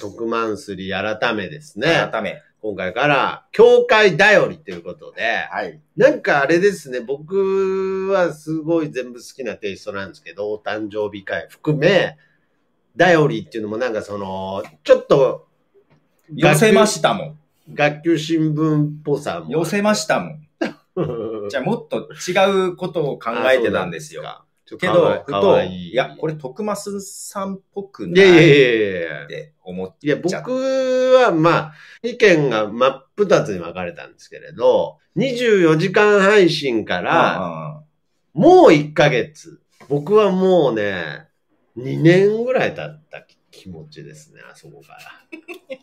特マンスリー改めですね。改め。今回から、教会だよりということで、はい。なんかあれですね、僕はすごい全部好きなテイストなんですけど、お誕生日会含め、だよりっていうのもなんかその、ちょっと、寄せましたもん。学級新聞っぽさも。寄せましたもん。じゃあもっと違うことを考えてたんですよ。けど、ふと、いや、これ徳増さんっぽくないいやいやいやいやって思っいや、僕は、まあ、意見が真っ二つに分かれたんですけれど、24時間配信から、もう1ヶ月。僕はもうね、2年ぐらい経った気持ちですね、あそこか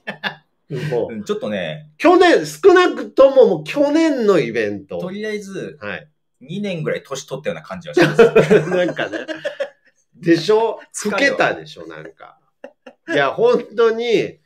ら。もううんちょっとね、去年、少なくとももう去年のイベント。とりあえずはい。2年ぐらい年取ったような感じはします。なんかね。でしょ？老けたでしょ？なんか。いや、本当に、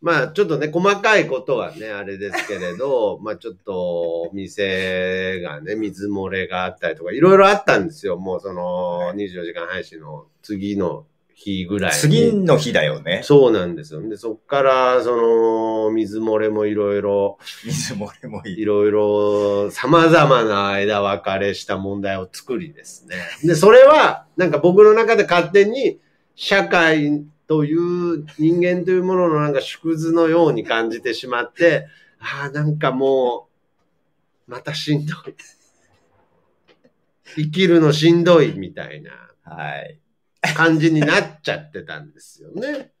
まあちょっとね、細かいことはね、あれですけれど、まあちょっと、お店がね、水漏れがあったりとか、いろいろあったんですよ。もうその、24時間配信の次の日ぐらいに。次の日だよね。そうなんですよ。で、そっから、その、水漏れもいろいろ、水漏れもいろいろ様々な枝分かれした問題を作りですね。で、それは、なんか僕の中で勝手に、社会という人間というもののなんか縮図のように感じてしまって、ああ、なんかもう、またしんどい。生きるのしんどいみたいなはい。感じになっちゃってたんですよね。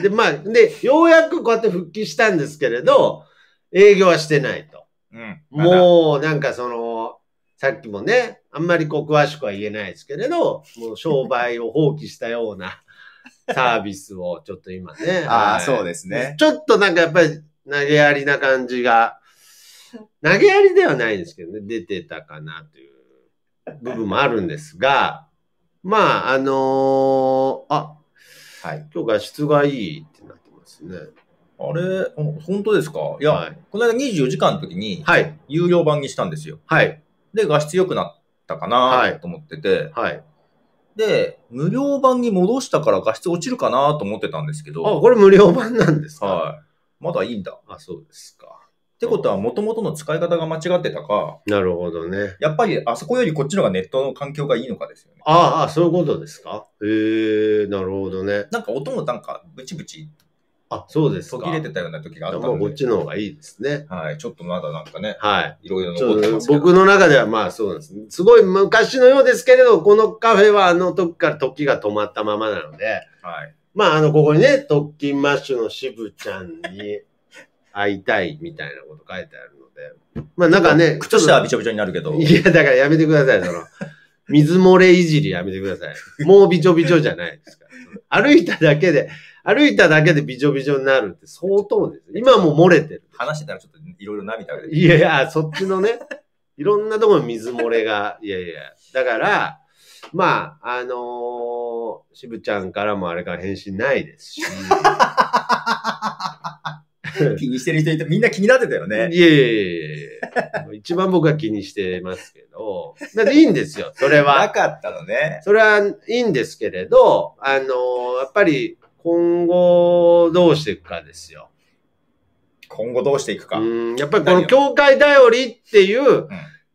で、まあ、で、ようやくこうやって復帰したんですけれど、営業はしてないと。うん。もう、なんかその、さっきもね、あんまりこう詳しくは言えないですけれど、もう商売を放棄したような サービスをちょっと今ね。ああ、はいそうですね。ちょっとなんかやっぱり投げやりな感じが、投げやりではないですけどね、出てたかなという部分もあるんですが、まあ、あのーあ、はい。今日画質がいいってなってますね。あれ、うん本当ですか？いや、はいこの間24時間の時に、はい、有料版にしたんですよ。はい、で、画質良くなったかはないと思ってて、はい。で、無料版に戻したから画質落ちるかなと思ってたんですけあ、ど、これ無料版なんですか？はい。まだいいんだ。あ、そうですか。ってことは、元々の使い方が間違ってたか、なるほどね。やっぱりあそこよりこっちの方がネットの環境がいいのかですよね。ああ、そういうことですか？へえ、なるほどね。なんか音もなんかブチブチあ、そうですか。途切れてたような時があったまあ、んでこっ、ちの方がいいですね。はい。ちょっとまだなんかね、はい。いろいろ残ってますけど。僕の中ではまあそうなんです。すごい昔のようですけれど、このカフェはあの時から時が止まったままなので、はい。まああの、ここにね、特勤マッシュの渋ちゃんに会いたいみたいなこと書いてあるので、まあなんかね、靴下はびちょびちょになるけど、いや、だからやめてください、その、水漏れいじりやめてください。もうびちょびちょじゃないですから。歩いただけで、歩いただけでびちょびちょになるって相当です。今も漏れてる。話してたらちょっといろいろ涙が出ていやいや、そっちのね、いろんなところに水漏れが、いやいや、だから、まあ、あのー、渋ちゃんからもあれから返信ないですし、気にしてる人いて、みんな気になってたよね。いやいやいやいや一番僕は気にしてますけど、だっていいんですよ、それなは。かったのね。それはいいんですけれど、あのー、やっぱり今後どうしていくかですよ。今後どうしていくか。うん、やっぱりこの教会だよりっていう、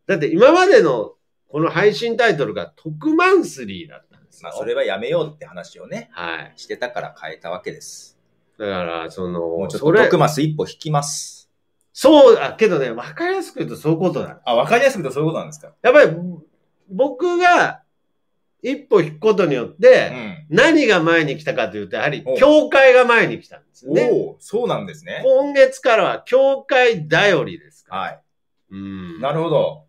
だって今までのこの配信タイトルが特マンスリーだったんですよ。まあ、それはやめようって話をね、はい。してたから変えたわけです。だから、その、もうちょっと徳マス一歩引きます。そう、あ、けどね、わかりやすく言うとそういうことなの。あ、わかりやすく言うとそういうことなんですか？やっぱり、僕が一歩引くことによって、うん。何が前に来たかというと、やはりお、教会が前に来たんですよね。おおそうなんですね。今月からは、教会頼りですから。はい。うん。なるほど。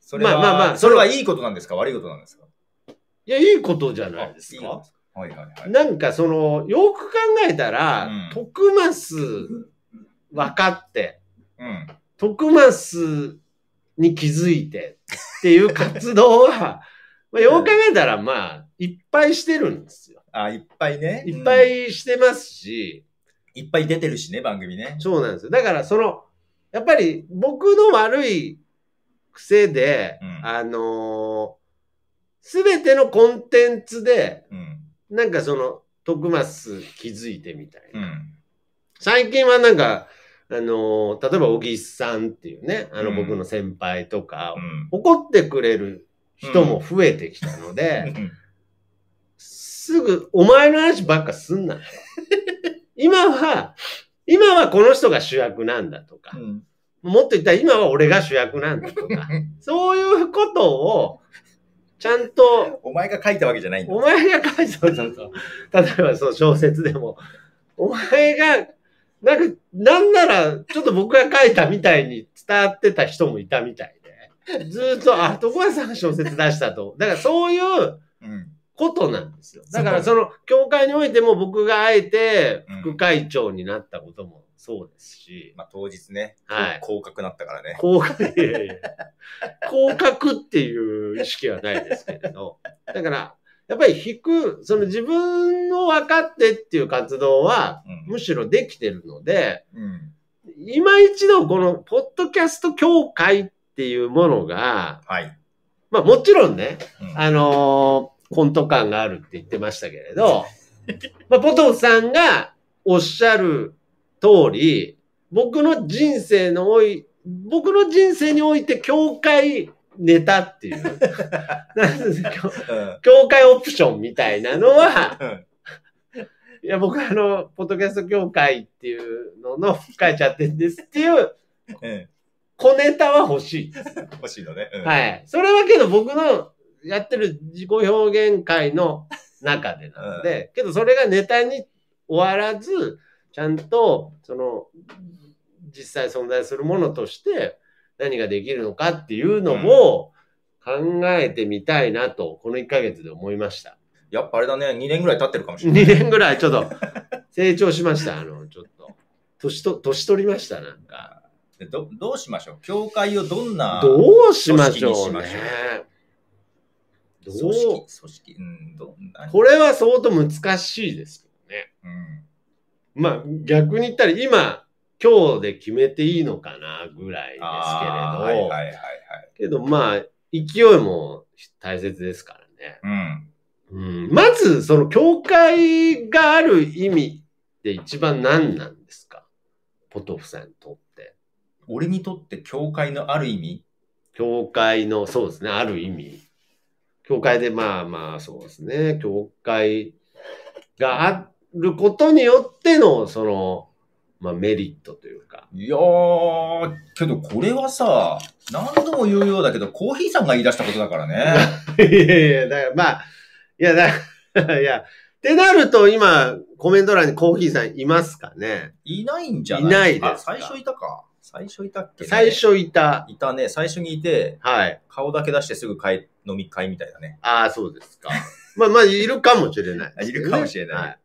それは、まあまあまあそれはいいことなんですか？悪いことなんですか？いや、いいことじゃないですかあいいこと。ですか？はいはいはい。なんかその、よく考えたら、うん徳マス分かって、うん。徳マスに気づいて っていう活動は、まあ、よく考えたら、まあ、いっぱいしてるんですよ。あ、いっぱいね。いっぱうんいしてますし、いっぱい出てるしね、番組ね。そうなんですよ。だから、その、やっぱり僕の悪い癖で、うんあのすべてのコンテンツで、うん。なんかその、徳松気づいてみたいな。うん、最近はなんか、あの、例えば、小木さんっていうね、あの、僕の先輩とか、うん、怒ってくれる人も増えてきたので、うん、すぐ、お前の話ばっかすんな。今は、今はこの人が主役なんだとか、うん、もっと言ったら今は俺が主役なんだとか、そういうことを、ちゃんと。お前が書いたわけじゃないんだ。お前が書いた、そうそうそう。例えばそう小説でも、お前が、なんか、なんなら、ちょっと僕が書いたみたいに伝わってた人もいたみたいで、ずっと、あ、徳川さんが小説出したと。だからそういう、ことなんですよ。だからその、教会においても僕があえて副会長になったこともそうですし。まあ当日ね。はい。降格なったからね。降格、いやいや降格っていう意識はないですけれど。だから、やっぱり引く、その自分の分かってっていう活動は、むしろできてるので、うん、今一度このポッドキャスト協会っていうものが、はい。まあもちろんね、うん、あのーコント感があるって言ってましたけれど、まあ、ポトフさんがおっしゃる通り、僕の人生のおい、僕の人生において教会ネタっていう、教会オプションみたいなのは、いや、僕あの、ポッドキャスト協会っていうのの書いちゃってんですっていう、小ネタは欲しい。欲しいのね。うん、はい。それはけど僕のやってる自己表現会の中でなので、けどそれがネタに終わらず、ちゃんと、その、実際存在するものとして何ができるのかっていうのも考えてみたいなと、この1ヶ月で思いました。やっぱあれだね、2年ぐらい経ってるかもしれない。2年ぐらいちょっと 成長しました。あの、ちょっと。年と、年取りました、なんか。ど、どうしましょう？教会をどんなどうしましょうね。どう？組織、組織、うん、どんな。これは相当難しいですけどね。うん。まあ、逆に言ったら今、今日で決めていいのかなぐらいですけれど。はいはいはいはい。けどまあ、勢いも大切ですからね。うん。うん、まず、その教会がある意味って一番何なんですか？ポトフさんにとって。俺にとって教会のある意味？教会の、そうですね、ある意味。教会でまあまあそうですね、教会があることによっての、その、まあメリットというか。いやー、けどこれはさ、何度も言うようだけど、コーヒーさんが言い出したことだからね。いやいや、だからまあ、いや、だ いや、ってなると今、コメント欄にコーヒーさんいますかねいないんじゃない？いないです最初いたか。最初いたっけ、ね、最初いた。いたね。最初にいて、はい。顔だけ出してすぐ帰、飲み会みたいだね。ああ、そうですか。まあまあ、いるかもしれない、ね、いるかもしれない。はい。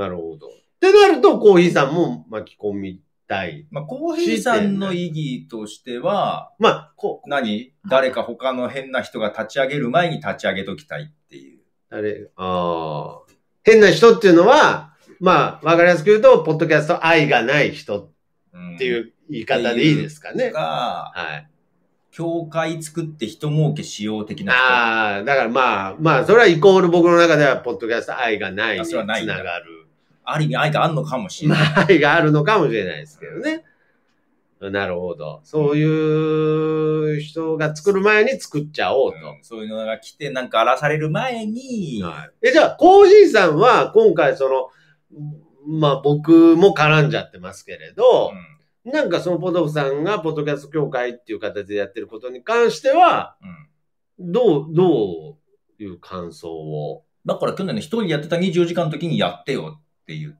なるほど。ってなると、コーヒーさんも巻き込みたい。まあ、コーヒーさんの意義としては、まあ、こ何？誰か他の変な人が立ち上げる前に立ち上げときたいっていう。誰？ああ。変な人っていうのは、まあ、わかりやすく言うと、ポッドキャスト愛がない人っていう言い方でいいですかね。が、はい。教会作って人儲けしよう的なああ、だからまあ、まあ、それはイコール僕の中では、ポッドキャスト愛がないにつながる。ある意味愛があるのかもしれない。まあ、愛があるのかもしれないですけどね。なるほど。そういう人が作る前に作っちゃおうと。うん、そういうのが来て、なんか荒らされる前に。はい、え、じゃあ、コーヒーさんは今回その、まあ僕も絡んじゃってますけれど、うん、なんかそのポトフさんがポッドキャスト協会っていう形でやってることに関しては、うん、どう、どういう感想を？だから去年の一人やってた24時間の時にやってよっていう。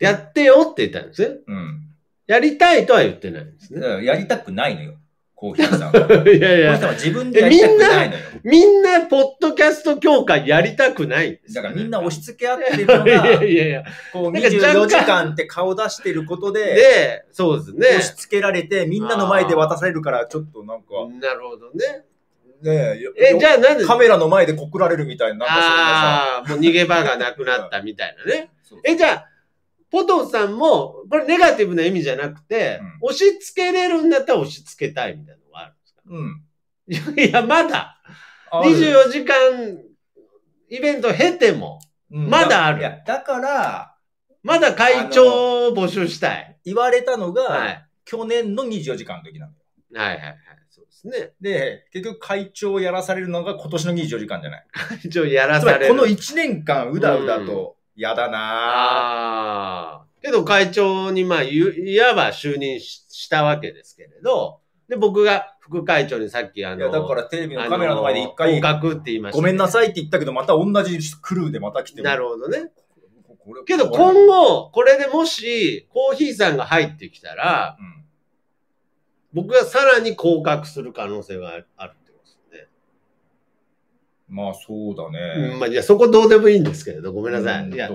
やってよって言ったんですね。うん。やりたいとは言ってないんですね。やりたくないのよ。コーヒーさんは。いやいや。自分でやりたくないのよ。みんな、みんな、ポッドキャスト協会やりたくないんです、だからみんな押し付け合ってるのが、いやいやいや。こう24時間って顔出してることで、で、そうですね。押し付けられて、みんなの前で渡されるから、ちょっとなんか。なるほどね。ねえ、え、じゃあなんで？カメラの前で告られるみたいな。ああ、もう逃げ場がなくなったみたいなね。え、じゃあ、ポトフさんも、これネガティブな意味じゃなくて、うん、押し付けれるんだったら押し付けたいみたいなのがあるんですか？うん。いや、まだ、24時間イベント経ても、まだある。いや、だから、まだ会長を募集したい。言われたのが、はい、去年の24時間の時なのよ。はいはいはい。そうですね。で、結局会長をやらされるのが今年の24時間じゃない。会長やらされる。この1年間うだうだと、嫌だなああ。けど会長にまあ、いわば就任したわけですけれど、で、僕が副会長にさっきあの、いや、だからテレビのカメラの前で一回、合格って言いました、ごめんなさいって言ったけど、また同じクルーでまた来てなるほどね。けど今後、これでもし、コーヒーさんが入ってきたら、うん、僕がさらに降格する可能性がある。まあそうだね。うん、まあいや、そこどうでもいいんですけれど、ごめんなさい。いや、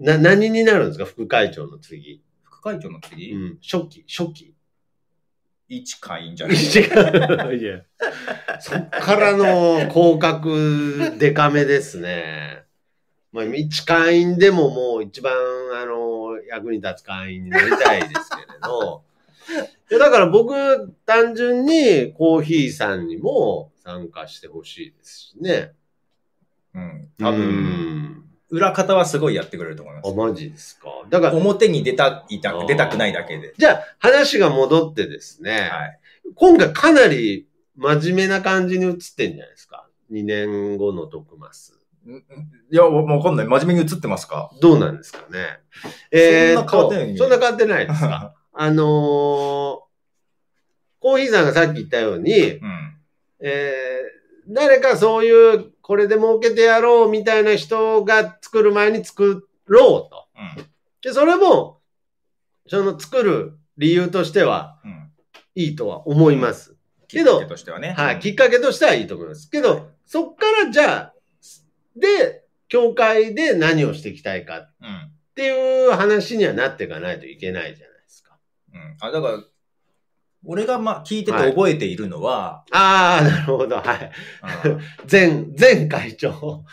な、何になるんですか？副会長の次。副会長の次？うん。初期、初期。一会員じゃないいや。そっからの降格デカめですね。まあ、一会員でももう一番、あの、役に立つ会員になりたいですけれど、いやだから僕、単純にコーヒーさんにも参加してほしいですしね。うん。多分、裏方はすごいやってくれると思います。あ、マジですか？だから。表に出た、いた、出たくないだけで。じゃあ、話が戻ってですね。はい。今回かなり真面目な感じに映ってんじゃないですか？2年後の徳マス。いや、もうわかんない。真面目に映ってますか？どうなんですかね？えー、そんな変わってないそんな変わってないですか？あのー、コーヒーさんがさっき言ったように、うん、えー、誰かそういう、これで儲けてやろうみたいな人が作る前に作ろうと。うん、で、それも、その作る理由としては、いいとは思います。けど、きっかけとしてはね。はい、きっかけとしてはいいと思います。けど、そっからじゃあ、で、教会で何をしていきたいかっていう話にはなっていかないといけないじゃないですか。うん。あ、だから、俺がまあ聞いてて覚えているのは、はい、ああ、なるほど、はい。前、前会長。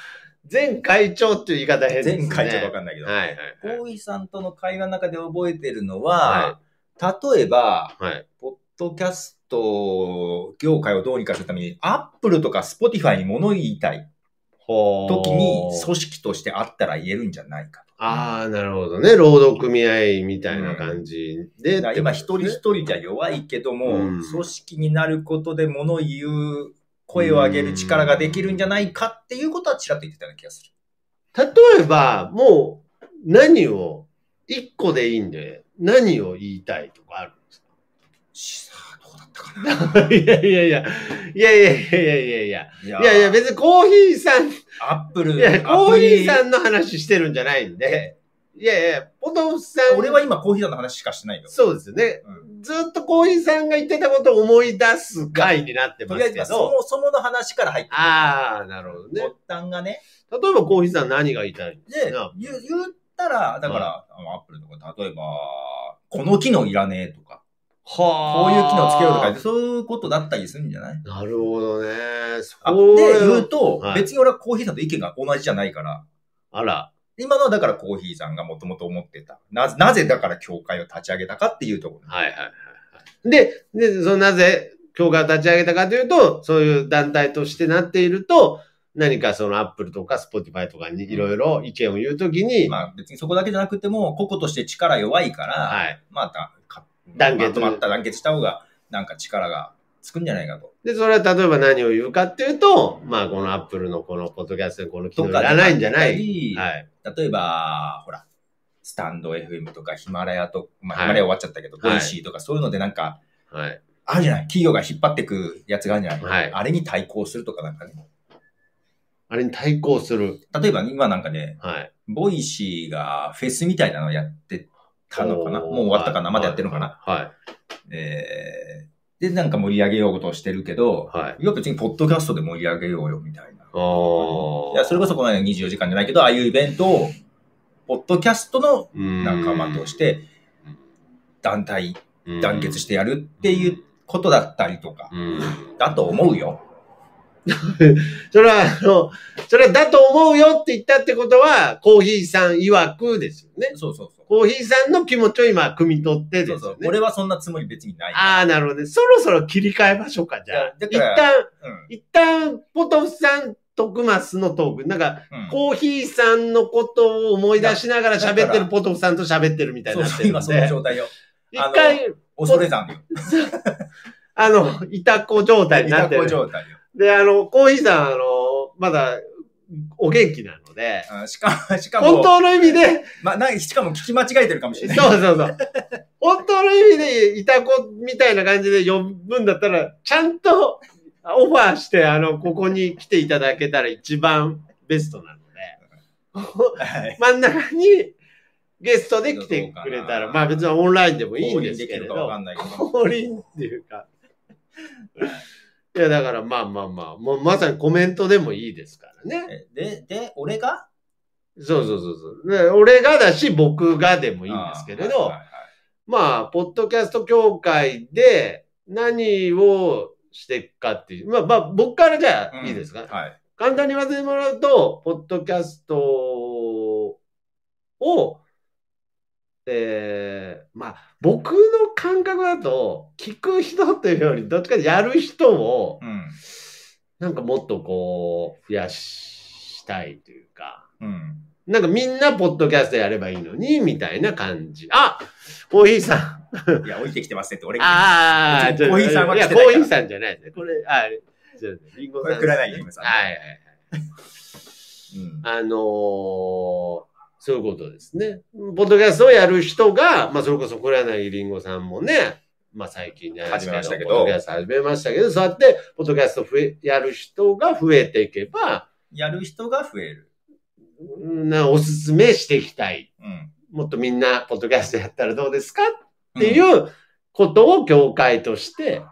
前会長っていう言い方変ですね。前会長かわかんないけど。はいはい、はい。大さんとの会話の中で覚えてるのは、はい、例えば、はい、ポッドキャスト業界をどうにかするために、アップルとかスポティファイに物言いたい。時に組織としてあったら言えるんじゃないかと。ああ、なるほどね。労働組合みたいな感じで、うん、今一人一人じゃ弱いけども、うん、組織になることで物言う、声を上げる力ができるんじゃないかっていうことはちらっと言ってたような気がする。例えば、もう何を、一個でいいんで、何を言いたいとかあるんですか？いやいやいや、いやいやいやいやいやいや、いやいや別にコーヒーさん、アップル、いや、コーヒーさんの話してるんじゃないんで、いやいや、ポトフさん。俺は今コーヒーさんの話しかしてないよ。そうですよね。うん、ずっとコーヒーさんが言ってたことを思い出す回になってますけど。そもそもの話から入ってる。ああ、なるほどね。発端がね。例えばコーヒーさん何が言いたいんです言ったら、だから、アップルとか、例えば、この機能いらねえとか。はあ。こういう機能つけようとか、そういうことだったりするんじゃない？なるほどね。あで、言うと、はい、別に俺はコーヒーさんと意見が同じじゃないから。あら。今のはだからコーヒーさんがもともと思ってた。なぜ、なぜだから協会を立ち上げたかっていうところ。はいはいはい。で、で、そのなぜ協会を立ち上げたかというと、そういう団体としてなっていると、何かそのアップルとかスポティファイとかにいろいろ意見を言うときに、うん、まあ別にそこだけじゃなくても、個々として力弱いから、はい。また、団結。まとまった団結した方が、なんか力がつくんじゃないかと。で、それは例えば何を言うかっていうと、まあ、このアップルのこのポッドキャストでこの機能いらないんじゃないはい。例えば、ほら、スタンド FM とかヒマラヤと、まあ、ヒマラヤ終わっちゃったけど、ボ、はい、イシーとかそういうのでなんか、はい。あるじゃない？企業が引っ張ってくやつがあるんじゃない？はい。あれに対抗するとかなんかね。あれに対抗する。例えば今なんかね、はい。 Voicy がフェスみたいなのをやってたのかなもう終わったかな？まだやってるのかな？はい。えー、で、なんか盛り上げようとしてるけど、はい。いや別にポッドキャストで盛り上げようよみたいな。ああ。いや、それこそこの間24時間じゃないけど、ああいうイベントを、ポッドキャストの仲間として、団体、団結してやるっていうことだったりとか、だと思うよ。それは、あの、それはだと思うよって言ったってことは、コーヒーさん曰くですよね。そうそうそう。コーヒーさんの気持ちを今、汲み取ってですよね。そうそう。俺はそんなつもり別にない。ああ、なるほどね。そろそろ切り替えましょうか、じゃあ。一旦、うん、一旦、ポトフさん徳松のトーク。なんか、うん、コーヒーさんのことを思い出しながら喋ってるポトフさんと喋ってるみたいになってるんで。今その状態よ。一回、恐れ山よ。あの、いたこ状態になってる。いたこ状態よ。で、あの、コーヒーさん、あの、まだ、お元気なので。しかも、しかも。本当の意味で。まあ、な、しかも聞き間違えてるかもしれない。そうそうそう。本当の意味で、いたこみたいな感じで呼ぶんだったら、ちゃんとオファーして、あの、ここに来ていただけたら一番ベストなので、はい、真ん中にゲストで来てくれたら、まあ別にオンラインでもいいんですけれど、降臨っていうか。いや、だからまあまあまあ、もうまさにコメントでもいいですからね。で、で、俺が？そうそうそうそう。で俺がだし、僕がでもいいんですけれど、はいはいはい、まあ、ポッドキャスト協会で何をしていくかっていう。まあ、まあ、僕からじゃあいいですか、うん、はい。簡単に言わせてもらうと、ポッドキャストを、えー、まあ、僕の感覚だと、聞く人というより、どっちかやる人を、うん、なんかもっとこう、増やしたいというか、うん、なんかみんなポッドキャストやればいいのに、みたいな感じ。あコーヒーさん。いや、降りてきてますって俺ああ、コーヒーさんは来てないいや、コーヒーさんじゃないですね。これ、あ、じゃリンゴさん。これくらないリンゴさん。はいはいはい。うん、あのー、そういうことですね。ポッドキャストをやる人が、まあ、それこそ黒柳りんごさんもね、まあ、最近ね、始めましたけど、ポッドキャスト始めましたけど、そうやって、ポッドキャスト増え、やる人が増えていけば、やる人が増える。なおすすめしていきたい。うん、もっとみんな、ポッドキャストやったらどうですか？っていうことを協会として、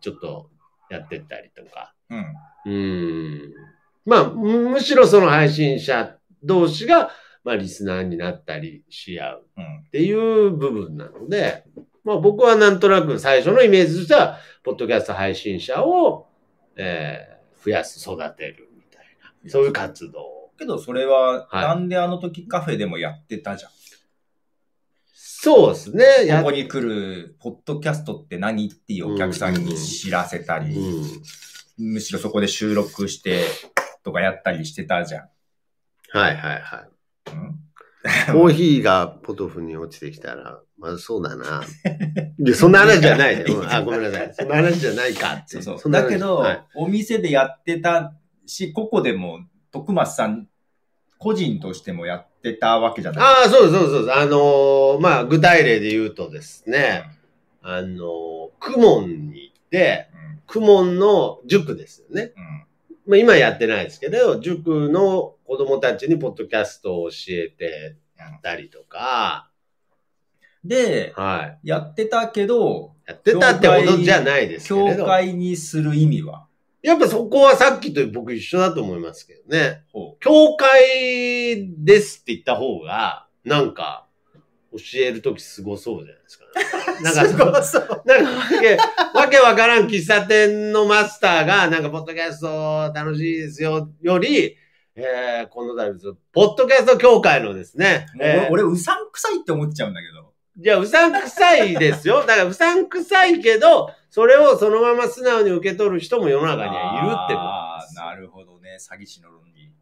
ちょっとやってったりとか。うん。うんまあ、むしろその配信者同士が、まあ、リスナーになったりし合うっていう部分なので、まあ僕はなんとなく最初のイメージとしては、ポッドキャスト配信者を、えー、増やす、育てるみたいな、そういう活動けどそれは、なんであの時カフェでもやってたじゃん。そうですね。ここに来る、ポッドキャストって何っていうお客さんに知らせたり、うん、むしろそこで収録してとかやったりしてたじゃん。はいはいはい。うん、コーヒーがポトフに落ちてきたら、まずそうだな。いや、そんな話じゃないね。あ、ごめんなさい。そんな話じゃないかそうそう。だけど、はい、お店でやってたし、ここでも徳松さん個人としてもやってたわけじゃないああ、そうそうそう。あのー、まあ、具体例で言うとですね、うん、あのー、クモンに行って、うん、クモンの塾ですよね。うん、まあ、今やってないですけど、塾の子供たちにポッドキャストを教えてやったりとか、で、はい、やってたけど、やってたってほどじゃないですけど。教会にする意味は？やっぱそこはさっきと僕一緒だと思いますけどね。教会ですって言った方が、なんか、教えるときすごそうじゃないですか、ね。なんかすごそう。なんかわけ、わけわからん喫茶店のマスターが、なんか、ポッドキャスト楽しいですよ、より、えー、この度、ポッドキャスト協会のですね。えー、俺、うさんくさいって思っちゃうんだけど。いや、うさんくさいですよ。だから、うさんくさいけど、それをそのまま素直に受け取る人も世の中にはいるってことです。なるほどね。詐欺師の論理。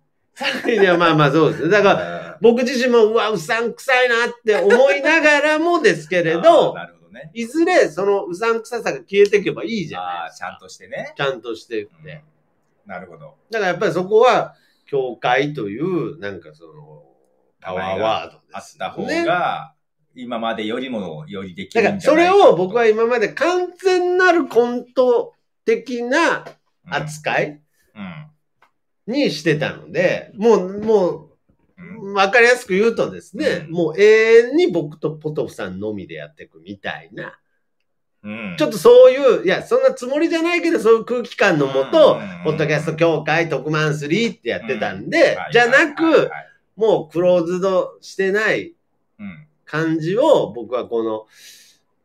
いや、まあまあそうです。だから、僕自身も、うわ、うさんくさいなって思いながらもですけれど、なるほどね。いずれ、そのうさんくささが消えていけばいいじゃないですか。ちゃんとしてね。ちゃんとしてって、うん。なるほど。だからやっぱりそこは、教会という、なんかその、パワーワードですね。あった方が、今までよりもよりできるだからそれを僕は今まで完全なるコント的な扱いにしてたので、もう、もう、わかりやすく言うとですね、うん、もう永遠に僕とポトフさんのみでやっていくみたいな。うん、ちょっとそういう、いや、そんなつもりじゃないけど、そういう空気感のもと、ポッドキャスト協会特マンスリーってやってたんで、じゃなく、もうクローズドしてない、感じを僕はこの、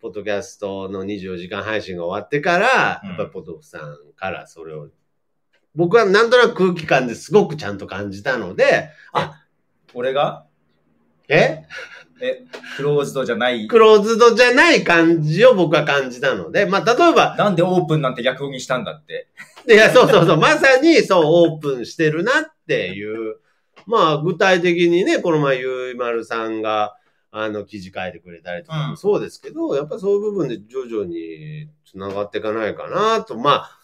ポッドキャストの24時間配信が終わってから、やっぱりポトフさんからそれを、僕はなんとなく空気感ですごくちゃんと感じたので、あ、俺が？え？え、クローズドじゃないクローズドじゃない感じを僕は感じたので、まあ、例えば。なんでオープンなんて逆にしたんだって。いや、そうそうそう、まさにそう、オープンしてるなっていう。まあ、具体的にね、この前、ゆいまるさんが、あの、記事書いてくれたりとかもそうですけど、うん、やっぱそういう部分で徐々に繋がっていかないかなと、まあ、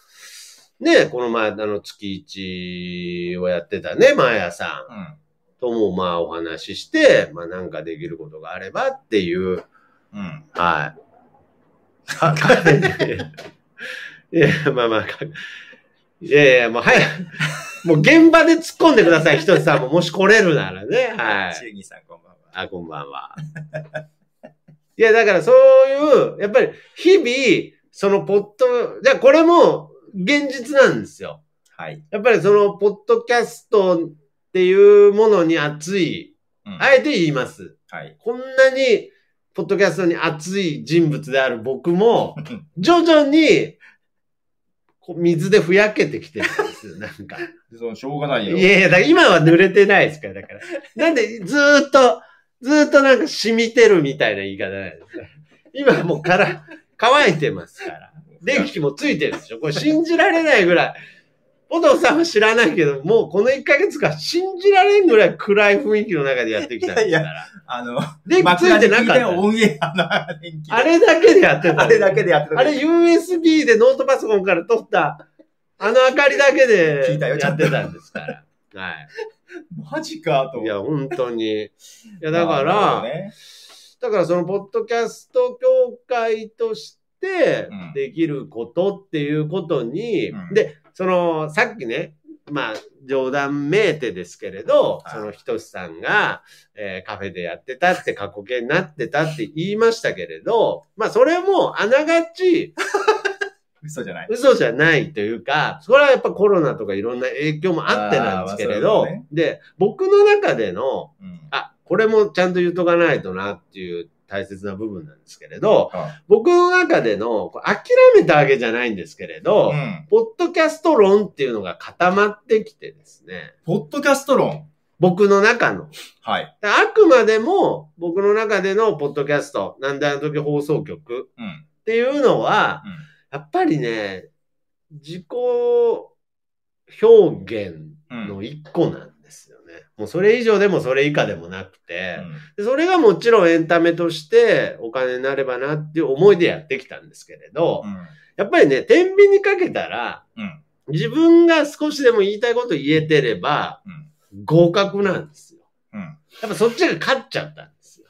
ね、この前、あの、月一をやってたね、マーヤさん。うんともまあお話しして、まあなんかできることがあればっていう、うん、はい。いや、まあまあ、いやいや、もう早く、もう現場で突っ込んでください、ひとつさんも、もし来れるならね。はい。チューギさんこんばんは。あ、こんばんは。いや、だからそういう、やっぱり日々、そのポッド、じゃあこれも現実なんですよ。はい。やっぱりそのポッドキャストっていうものに熱い、うん、あえて言います。はい。こんなに、ポッドキャストに熱い人物である僕も、徐々に、水でふやけてきてるんですよ、なんか。そのしょうがないよ。いやいや、だから今は濡れてないですから、だから。なんで、ずーっと、ずーっとなんか染みてるみたいな言い方なんです今はもうから、乾いてますから。電気もついてるでしょこれ信じられないぐらい。お父さんは知らないけど、もうこの1ヶ月間信じられんぐらい暗い雰囲気の中でやってきたから。いやいやあの、電気ついてなかった。オンエアのあれだけでやってた。あれだけでやってた。あれ USB でノートパソコンから撮った、あの明かりだけでやってたんですから。はい。マジかと。いや、本当に。いや、だから、ね、だからその、ポッドキャスト協会としてできることっていうことに、うん、で、その、さっきね、まあ、冗談めいてですけれど、そのひとしさんが、えー、カフェでやってたって過去形になってたって言いましたけれど、まあそれもあながち、嘘じゃない。嘘じゃないというか、それはやっぱコロナとかいろんな影響もあってなんですけれど、ね、で、僕の中での、うん、あ、これもちゃんと言うとかないとなっていう大切な部分なんですけれど、僕の中での、諦めたわけじゃないんですけれど、うん、ポッドキャスト論っていうのが固まってきてですね。ポッドキャスト論僕の中の。はい。あくまでも、僕の中でのポッドキャスト、なんであの時放送局っていうのは、うん、やっぱりね、自己表現の一個なん。もうそれ以上でもそれ以下でもなくて、でそれがもちろんエンタメとしてお金になればなっていう思いでやってきたんですけれど、やっぱりね、天秤にかけたら、自分が少しでも言いたいこと言えてれば、合格なんですよ。やっぱそっちが勝っちゃったんですよ。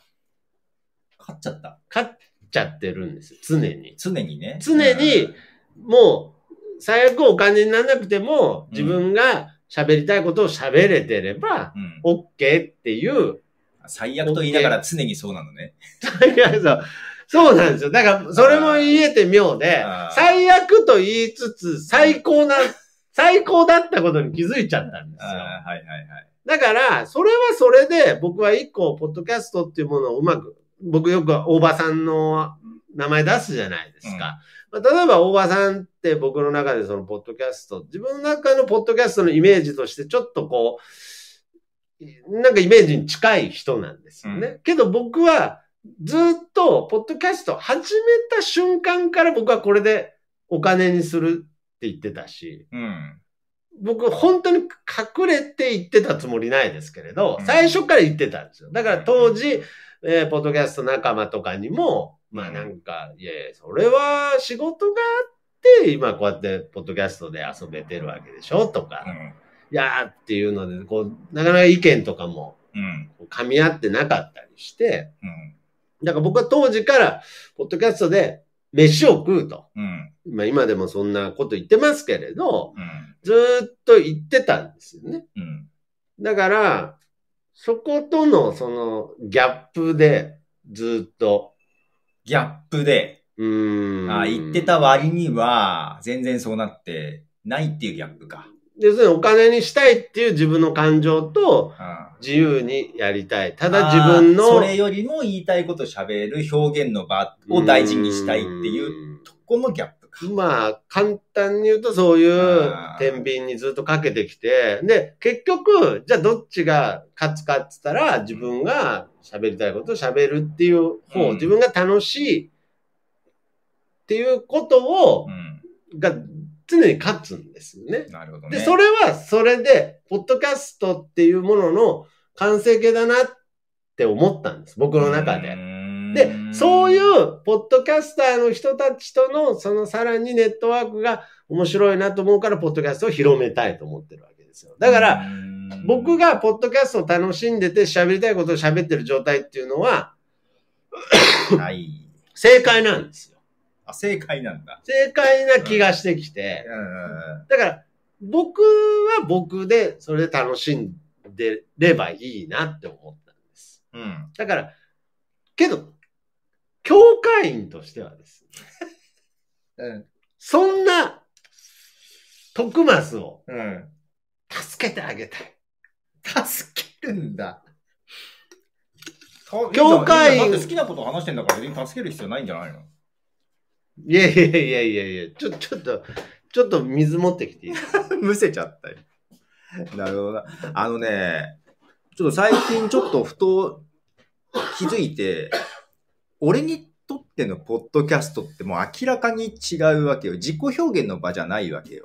勝っちゃった勝っちゃってるんですよ。常に。常にね。常に、もう、最悪お金にならなくても、自分が喋りたいことを喋れてれば、うん、OK っていう。最悪と言いながら常にそうなのね。最悪そう。そうなんですよ。だから、それも言えて妙で、最悪と言いつつ、最高な、最高だったことに気づいちゃったんですよ。はいはいはい。だから、それはそれで、僕は一個、ポッドキャストっていうものをうまく、僕よく大場さんの名前出すじゃないですか。まあ、例えば、大場さんって僕の中でそのポッドキャスト、自分の中のポッドキャストのイメージとしてちょっとこう、なんかイメージに近い人なんですよね。うん、けど僕はずっとポッドキャスト始めた瞬間から僕はこれでお金にするって言ってたし、うん、僕本当に隠れて言ってたつもりないですけれど、最初から言ってたんですよ。だから当時、えー、ポッドキャスト仲間とかにも、まあなんか、いやそれは仕事があって、今こうやってポッドキャストで遊べてるわけでしょとか、うん、いやーっていうので、こう、なかなか意見とかも、噛み合ってなかったりして、うん、だから僕は当時から、ポッドキャストで飯を食うと。うん、まあ今でもそんなこと言ってますけれど、うん、ずっと言ってたんですよね。うん、だから、そことのそのギャップでずっと。ギャップで。うん。あ言ってた割には、全然そうなってないっていうギャップか。要するにお金にしたいっていう自分の感情と、自由にやりたい。ただ自分の。それよりも言いたいこと喋る表現の場を大事にしたいっていうとこのギャップ。まあ、簡単に言うとそういう天秤にずっとかけてきて、で、結局、じゃあどっちが勝つかって言ったら、自分が喋りたいことを喋るっていう方、うん、自分が楽しいっていうことを、うん、が常に勝つんですよね。なるほどね。で、それはそれで、ポッドキャストっていうものの完成形だなって思ったんです。僕の中で。で、そういうポッドキャスターの人たちとの、そのさらにネットワークが面白いなと思うから、ポッドキャストを広めたいと思ってるわけですよ。だから、僕がポッドキャストを楽しんでて喋りたいことを喋ってる状態っていうのは、はい。正解なんですよ。あ、正解なんだ。正解な気がしてきて。だから、僕は僕でそれで楽しんでればいいなって思ったんです。うん。だから、けど、教会員としてはですね、うん、そんな、徳マスを、助けてあげたい。助けるんだ。教会員。好きなことを話してんだから別に助ける必要ないんじゃないの？いやいやいやいやいや、ちょ、ちょっと、ちょっと水持ってきていい？むせちゃったよ。なるほどな。あのね、ちょっと最近ちょっとふと気づいて、俺にとってのポッドキャストってもう明らかに違うわけよ。自己表現の場じゃないわけよ。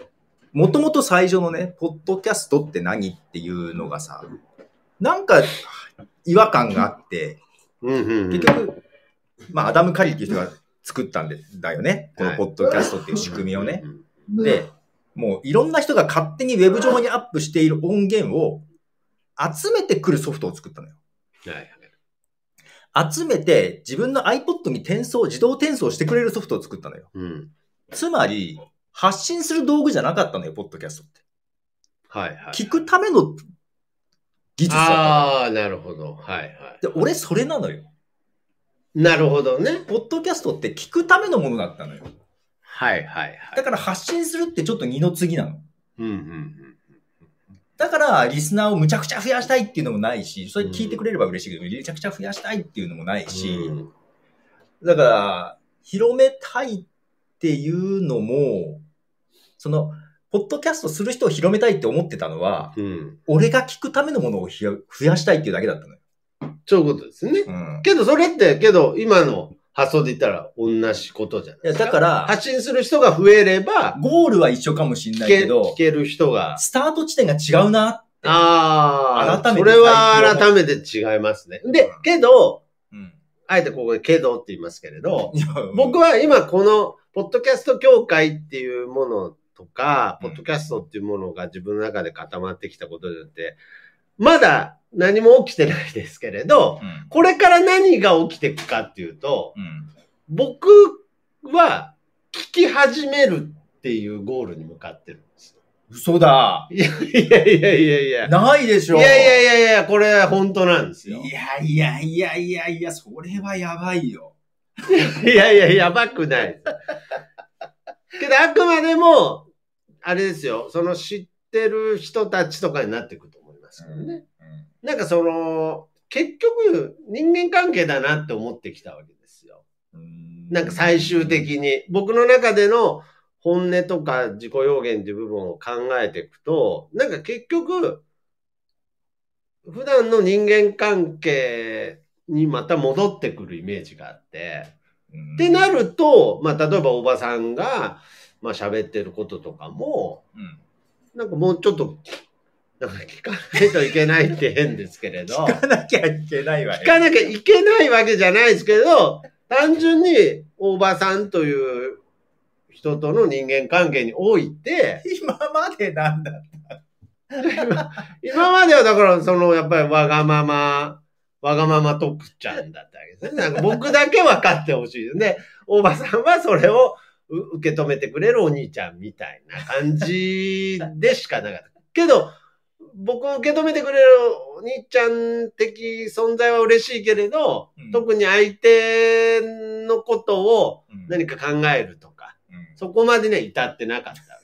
もともと最初のね、ポッドキャストって何っていうのがさ、なんか違和感があって、結局、まあ、アダム・カリっていう人が作ったんだよね。このポッドキャストっていう仕組みをね。で、もういろんな人が勝手にウェブ上にアップしている音源を集めてくるソフトを作ったのよ。はい集めて自分の iPod に転送、自動転送してくれるソフトを作ったのよ。うん、つまり、発信する道具じゃなかったのよ、ポッドキャストって。はいはい。聞くための技術だったああ、なるほど。はいはい。で、俺それなのよ。なるほどね。ポッドキャストって聞くためのものだったのよ。はいはいはい。だから発信するってちょっと二の次なの。うんうんうん。だから、リスナーをむちゃくちゃ増やしたいっていうのもないし、それ聞いてくれれば嬉しいけど、めちゃくちゃ増やしたいっていうのもないし、だから、広めたいっていうのも、その、ポッドキャストする人を広めたいって思ってたのは、うん、俺が聞くためのものを増やしたいっていうだけだったのよ。そういうことですね。うん、けど、それって、けど、今の発想で言ったら同じことじゃないですか？いや、だから、発信する人が増えれば、ゴールは一緒かもしれないけど、聞ける人が。スタート地点が違うなって。ああ、改めて。それは改めて違いますね。で、けど、うん、あえてここでけどって言いますけれど、僕は今この、ポッドキャスト協会っていうものとか、ポッドキャストっていうものが自分の中で固まってきたことによって、まだ何も起きてないですけれど、うん、これから何が起きていくかっていうと、うん、僕は聞き始めるっていうゴールに向かってるんですよ。嘘だ。いやいやいやいやいや。ないでしょ。いやいやいやいや、これは本当なんですよ。いやいやいやいやいや、それはやばいよ。いやいや、やばくない。けど、あくまでも、あれですよ、その知ってる人たちとかになっていくとますよね。うん、なんかその、結局人間関係だなって思ってきたわけですよ。なんか最終的に。僕の中での本音とか自己表現っていう部分を考えていくと、なんか結局、普段の人間関係にまた戻ってくるイメージがあって、ってなると、まあ、例えばおばさんが、まあ、喋ってることとかも、うん、なんかもうちょっとだから聞かないといけないって変ですけれど。聞かなきゃいけないわ聞かなきゃいけないわけじゃないですけど、単純に大場さんという人との人間関係において、今までなんだった？今 今まではだからそのやっぱりわがまま、わがまま特ちゃんだったわけですね。なんか僕だけ分かってほしいですね。大場さんはそれを受け止めてくれるお兄ちゃんみたいな感じでしかなかった。けど、僕を受け止めてくれるお兄ちゃん的存在は嬉しいけれど、うん、特に相手のことを何か考えるとか、うん、そこまでね、至ってなかったわ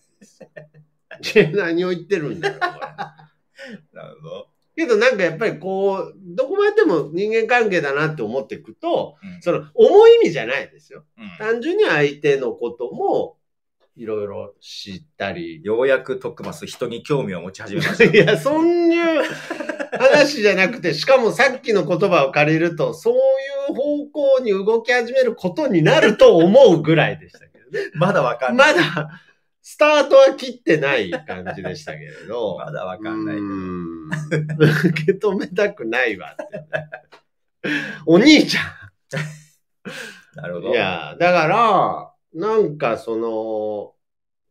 けです。何を言ってるんだろう、これ。なるほど。けどなんかやっぱりこう、どこまでも人間関係だなって思っていくと、うん、その重い意味じゃないですよ。単純に相手のこともいろいろ知ったり。ようやくトックマス人に興味を持ち始めました。いや、そういう話じゃなくて、しかもさっきの言葉を借りると、そういう方向に動き始めることになると思うぐらいでしたけどね。まだわかんない。まだ、スタートは切ってない感じでしたけれど。まだわかんない。受け止めたくないわって、お兄ちゃん。なるほど。いや、だから、なんかその、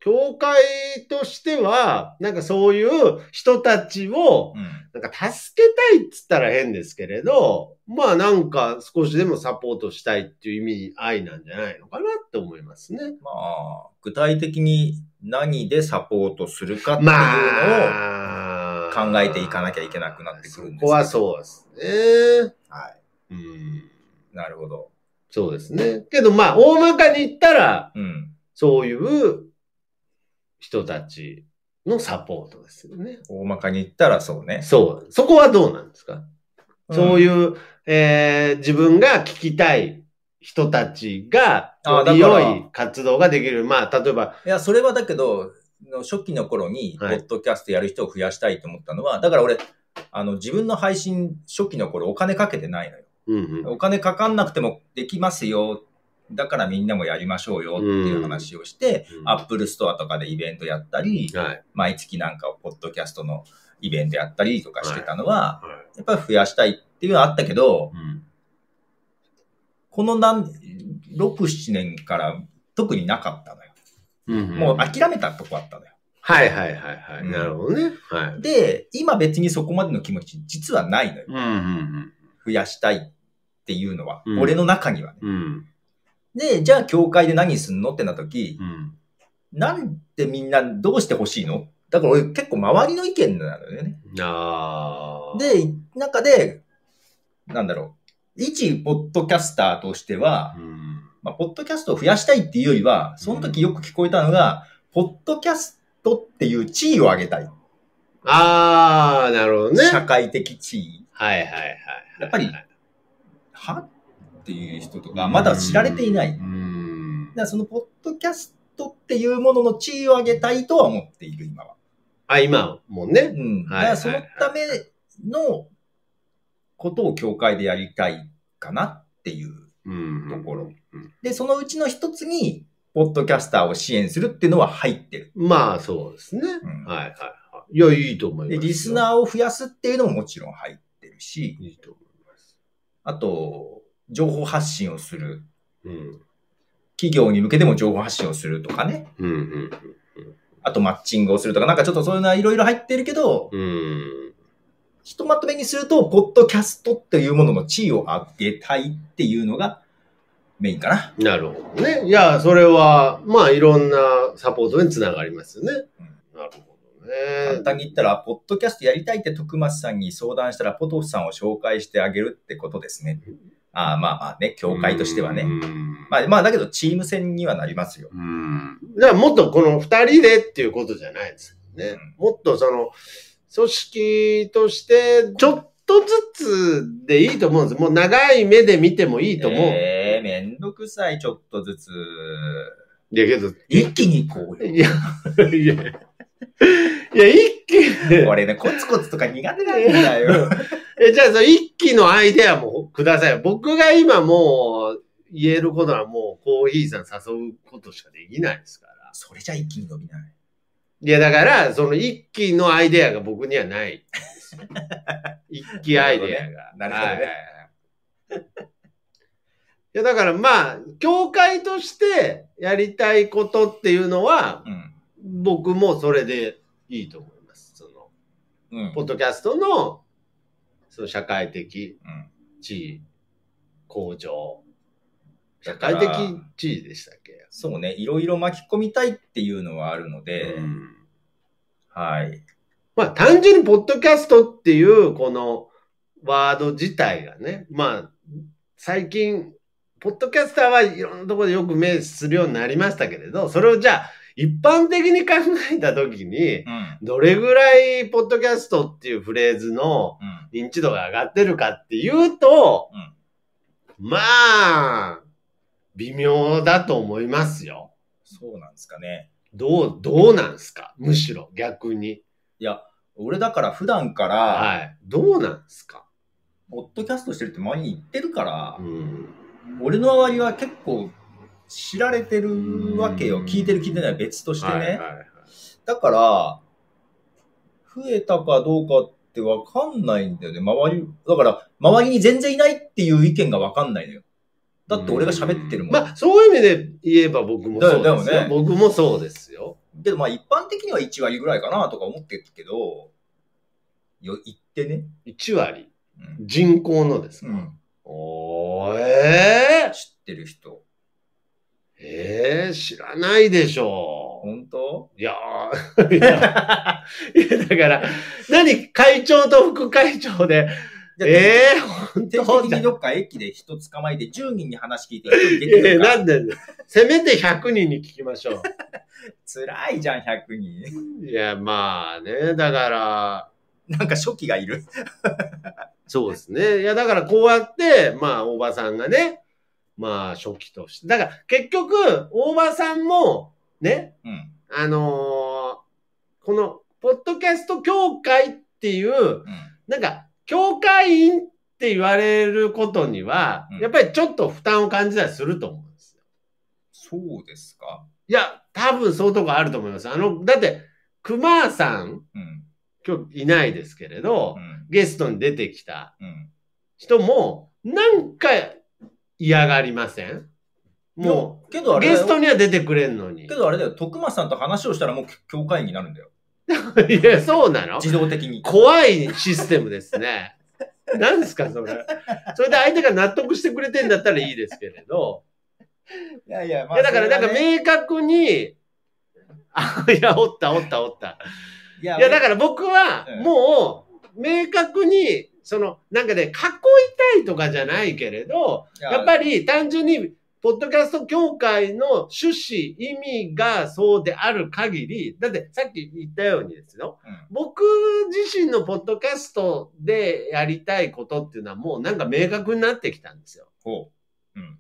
教会としては、なんかそういう人たちを、なんか助けたいっつったら変ですけれど、まあなんか少しでもサポートしたいっていう意味、愛なんじゃないのかなって思いますね。まあ、具体的に何でサポートするかっていうのを考えていかなきゃいけなくなってくるんです、まあ、そこはそうですね。はい。うん。なるほど。そうですね。けどまあ、大まかに言ったら、うん、そういう人たちのサポートですよね。大まかに言ったらそうね。そう。そこはどうなんですか、うん、そういう、えー、自分が聞きたい人たちが、良い活動ができる。まあ、例えば。いや、それはだけど、初期の頃に、ポッドキャストやる人を増やしたいと思ったのは、はい、だから俺、あの、自分の配信初期の頃お金かけてないのよ。うんうん、お金かかんなくてもできますよだからみんなもやりましょうよっていう話をして、アップルストアとかでイベントやったり、はい、毎月なんかポッドキャストのイベントやったりとかしてたのは、はいはい、やっぱり増やしたいっていうのはあったけど、うん、この何、6、7年から特になかったのよ。うんうん、もう諦めたとこあったのよ。はいはいはいはい。うん、なるほどね。はい。で、今別にそこまでの気持ち実はないのよ。うんうんうん、増やしたいっていうのは、うん、俺の中にはね。うんで、じゃあ教会で何すんのってなった時、うん、なんでみんなどうしてほしいの？だから俺結構周りの意見なのよね。あで、中で、なんだろう、一ポッドキャスターとしては、うん、まあ、ポッドキャストを増やしたいっていうよりは、その時よく聞こえたのが、うん、ポッドキャストっていう地位を上げたい。ああ、なるほどね。社会的地位。はいはいはい。やっぱり、はっていう人とか、まだ知られていない。だからそのポッドキャストっていうものの地位を上げたいとは思っている、今は。あ、今もね。うん。だからそのためのことを教会でやりたいかなっていうところ。で、そのうちの一つに、ポッドキャスターを支援するっていうのは入ってる。まあ、そうですね。うん、はいはいはい。いや、いいと思います。で、リスナーを増やすっていうのももちろん入ってるし。いいと思います。あと、情報発信をする。うん、企業に向けても情報発信をするとかね。うんうんうんあとマッチングをするとか、なんかちょっとそういうのはいろいろ入ってるけど、うん、ひとまとめにすると、ポッドキャストっていうものの地位を上げたいっていうのがメインかな。なるほどね。いや、それは、まあいろんなサポートにつながりますよね。うん、なるほどね。簡単に言ったら、ポッドキャストやりたいって徳松さんに相談したら、ポトフさんを紹介してあげるってことですね。あまあまあね、協会としてはね。まあまあだけどチーム戦にはなりますよ。うん。だからもっとこの二人でっていうことじゃないですね。うん、もっとその、組織として、ちょっとずつでいいと思うんです。もう長い目で見てもいいと思う。ええー、めんどくさい、ちょっとずつ。いやけど、一気にこうよ。いや、いや。いや、一気に。俺ね、コツコツとか苦手なんだよ。え、じゃあ、その一気のアイデアもください。僕が今もう言えることはもうコーヒーさん誘うことしかできないですから。それじゃ一気に伸びない。いや、だから、その一気のアイデアが僕にはない。一気アイデアが。なるほどね。いや、だからまあ、教会としてやりたいことっていうのは、うん、僕もそれでいいと思います。その、うん、ポッドキャストのその社会的地位、向上。社会的地位でしたっけ？そうね、いろいろ巻き込みたいっていうのはあるので、うん、はい。まあ単純にポッドキャストっていうこのワード自体がね、まあ最近、ポッドキャスターはいろんなところでよく目するようになりましたけれど、それをじゃあ一般的に考えたときに、どれぐらいポッドキャストっていうフレーズの認知度が上がってるかっていうと、まあ、微妙だと思いますよ。そうなんですかね。どう、どうなんですか？むしろ逆に。いや、俺だから普段から、はい。どうなんですか？ポッドキャストしてるって前に言ってるから、うん、俺の周りは結構知られてるわけよ。聞いてる聞いてない別としてね。はいはいはい、だから、増えたかどうかってわかんないんだよね。周り、だから、周りに全然いないっていう意見がわかんないのよ。だって俺が喋ってるもん。まあ、そういう意味で言えば僕もそうですよ。ね、僕もそうですよ。けどまあ一般的には1割ぐらいかなとか思ってるけど、よ、言ってね。1割、うん、人口のですか、うん、おー、えー、知ってる人。ええー、知らないでしょう。本当？いやー、いや、いやだから、何会長と副会長で、ええー、本当定期にどっか駅で人捕まえて10人に話聞いて1人出てくるか。なんで、せめて100人に聞きましょう。辛いじゃん、100人。いや、まあね、だから。なんか初期がいる。そうですね。いや、だからこうやって、まあ、おばさんがね、まあ、初期として。だから、結局、大場さんも、ね、うん、あのー、この、ポッドキャスト協会っていう、うん、なんか、協会員って言われることには、うん、やっぱりちょっと負担を感じたりすると思うんですよ。そうですか？いや、多分そういうとこあると思います。あの、だって、熊さん、うん、今日いないですけれど、ゲストに出てきた人も、なんか嫌がりません？もう、けどあれゲストには出てくれんのに。けどあれだよ、徳松さんと話をしたらもう教会員になるんだよ。いや、そうなの？自動的に。怖いシステムですね。何ですか、それ？それで相手が納得してくれてんだったらいいですけれど。いやいや、まあ、いやだから、なんか明確に、あ、いや、おった、おった、おった。いや、いやだから僕は、もう、明確に、その、なんかね、囲いたいとかじゃないけれど、や。っぱり単純に、ポッドキャスト協会の趣旨、意味がそうである限り、だってさっき言ったようにですよ、うん、僕自身のポッドキャストでやりたいことっていうのはもうなんか明確になってきたんですよ。う。ん、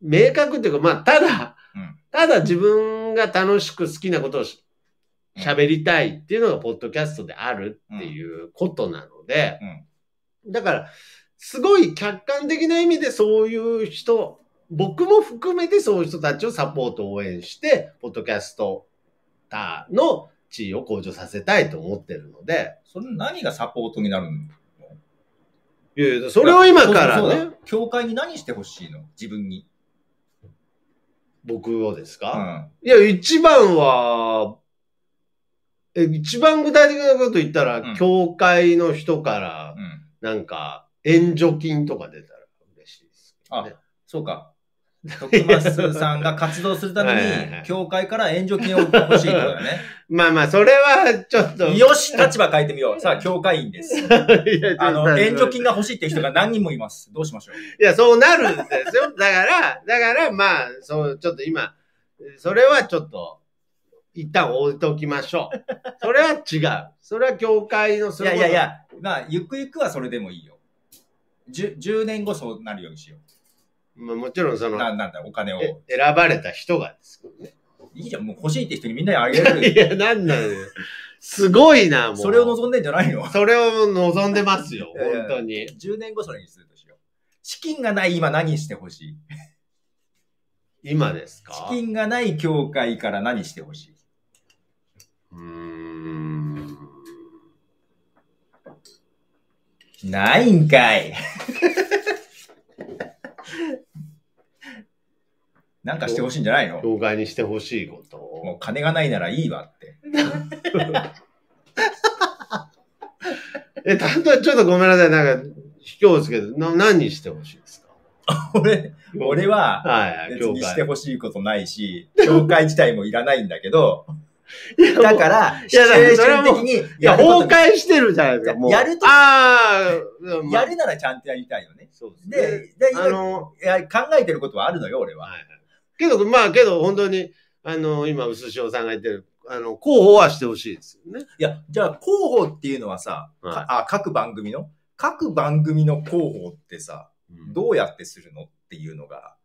明確っていうか、まあ、ただ、うん、ただ自分が楽しく好きなことを喋りたいっていうのがポッドキャストであるっていうことなので、だから、すごい客観的な意味でそういう人、僕も含めてそういう人たちをサポート応援して、ポッドキャストターの地位を向上させたいと思ってるので。それ何がサポートになるの？いやいや、それを今からね。教会に何してほしいの？自分に。僕をですか、うん、いや、一番は、え、一番具体的なこと言ったら、うん、教会の人から、なんか、援助金とか出たら嬉しいです、ね、あ、そうか。徳松さんが活動するために、教会から援助金を欲しいとだよね。まあまあ、それはちょっと。よし、立場変えてみよう。さあ、教会員です。あの、援助金が欲しいっていう人が何人もいます。どうしましょう。いや、そうなるんですよ。だから、だからまあ、そう、ちょっと今、それはちょっと、一旦置いときましょう。それは違う。それは教会のいやいやいや、まあ、ゆくゆくはそれでもいいよ。10, 10年後そうなるようにしよう。まあ、もちろんその、ななんだ、お金を。選ばれた人がですけどね。いいじゃん、もう欲しいって人にみんなにあげる。いや、なんなんすごいな、もう。それを望んでんじゃないのそれを望んでますよ、本当に。10年後それにするとしよう。資金がない今何してほしい？今ですか？資金がない教会から何してほしい？うん。ないんかい。なんかしてほしいんじゃないの？教会にしてほしいこと？もう金がないならいいわって。え、たとちょっとごめんなさい。なんか、卑怯ですけど、な何にしてほしいですか？俺、俺は、別にしてほしいことないし、教会自体もいらないんだけど、だから、シチュエーション的に。いや、崩壊してるじゃないですか、やると、あやるならちゃんとやりたいよね。そうですね。で、であのいや考えてることはあるのよ、俺は。はい、けど、まあ、けど、本当に、あの、今、薄塩さんが言ってる、あの、候補はしてほしいですよね。いや、じゃあ、候補っていうのはさ、はい、あ、各番組の？各番組の候補ってさ、うん、どうやってするの？っていうのが、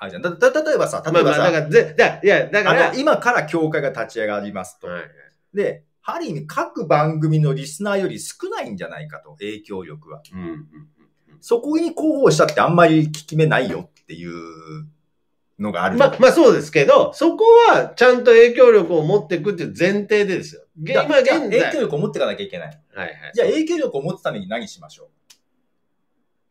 あるじゃん。だ、だ、例えばさ、例えばさ、まあ、だから、いや、だから、今から協会が立ち上がりますと。はい、で、ある意味各番組のリスナーより少ないんじゃないかと、影響力は。うんうんうん、そこに候補したってあんまり効き目ないよっていうのがある。まあ、まあそうですけど、そこはちゃんと影響力を持っていくっていう前提でですよ。今現在。影響力を持っていかなきゃいけない。はいはい。じゃあ影響力を持つために何しましょう？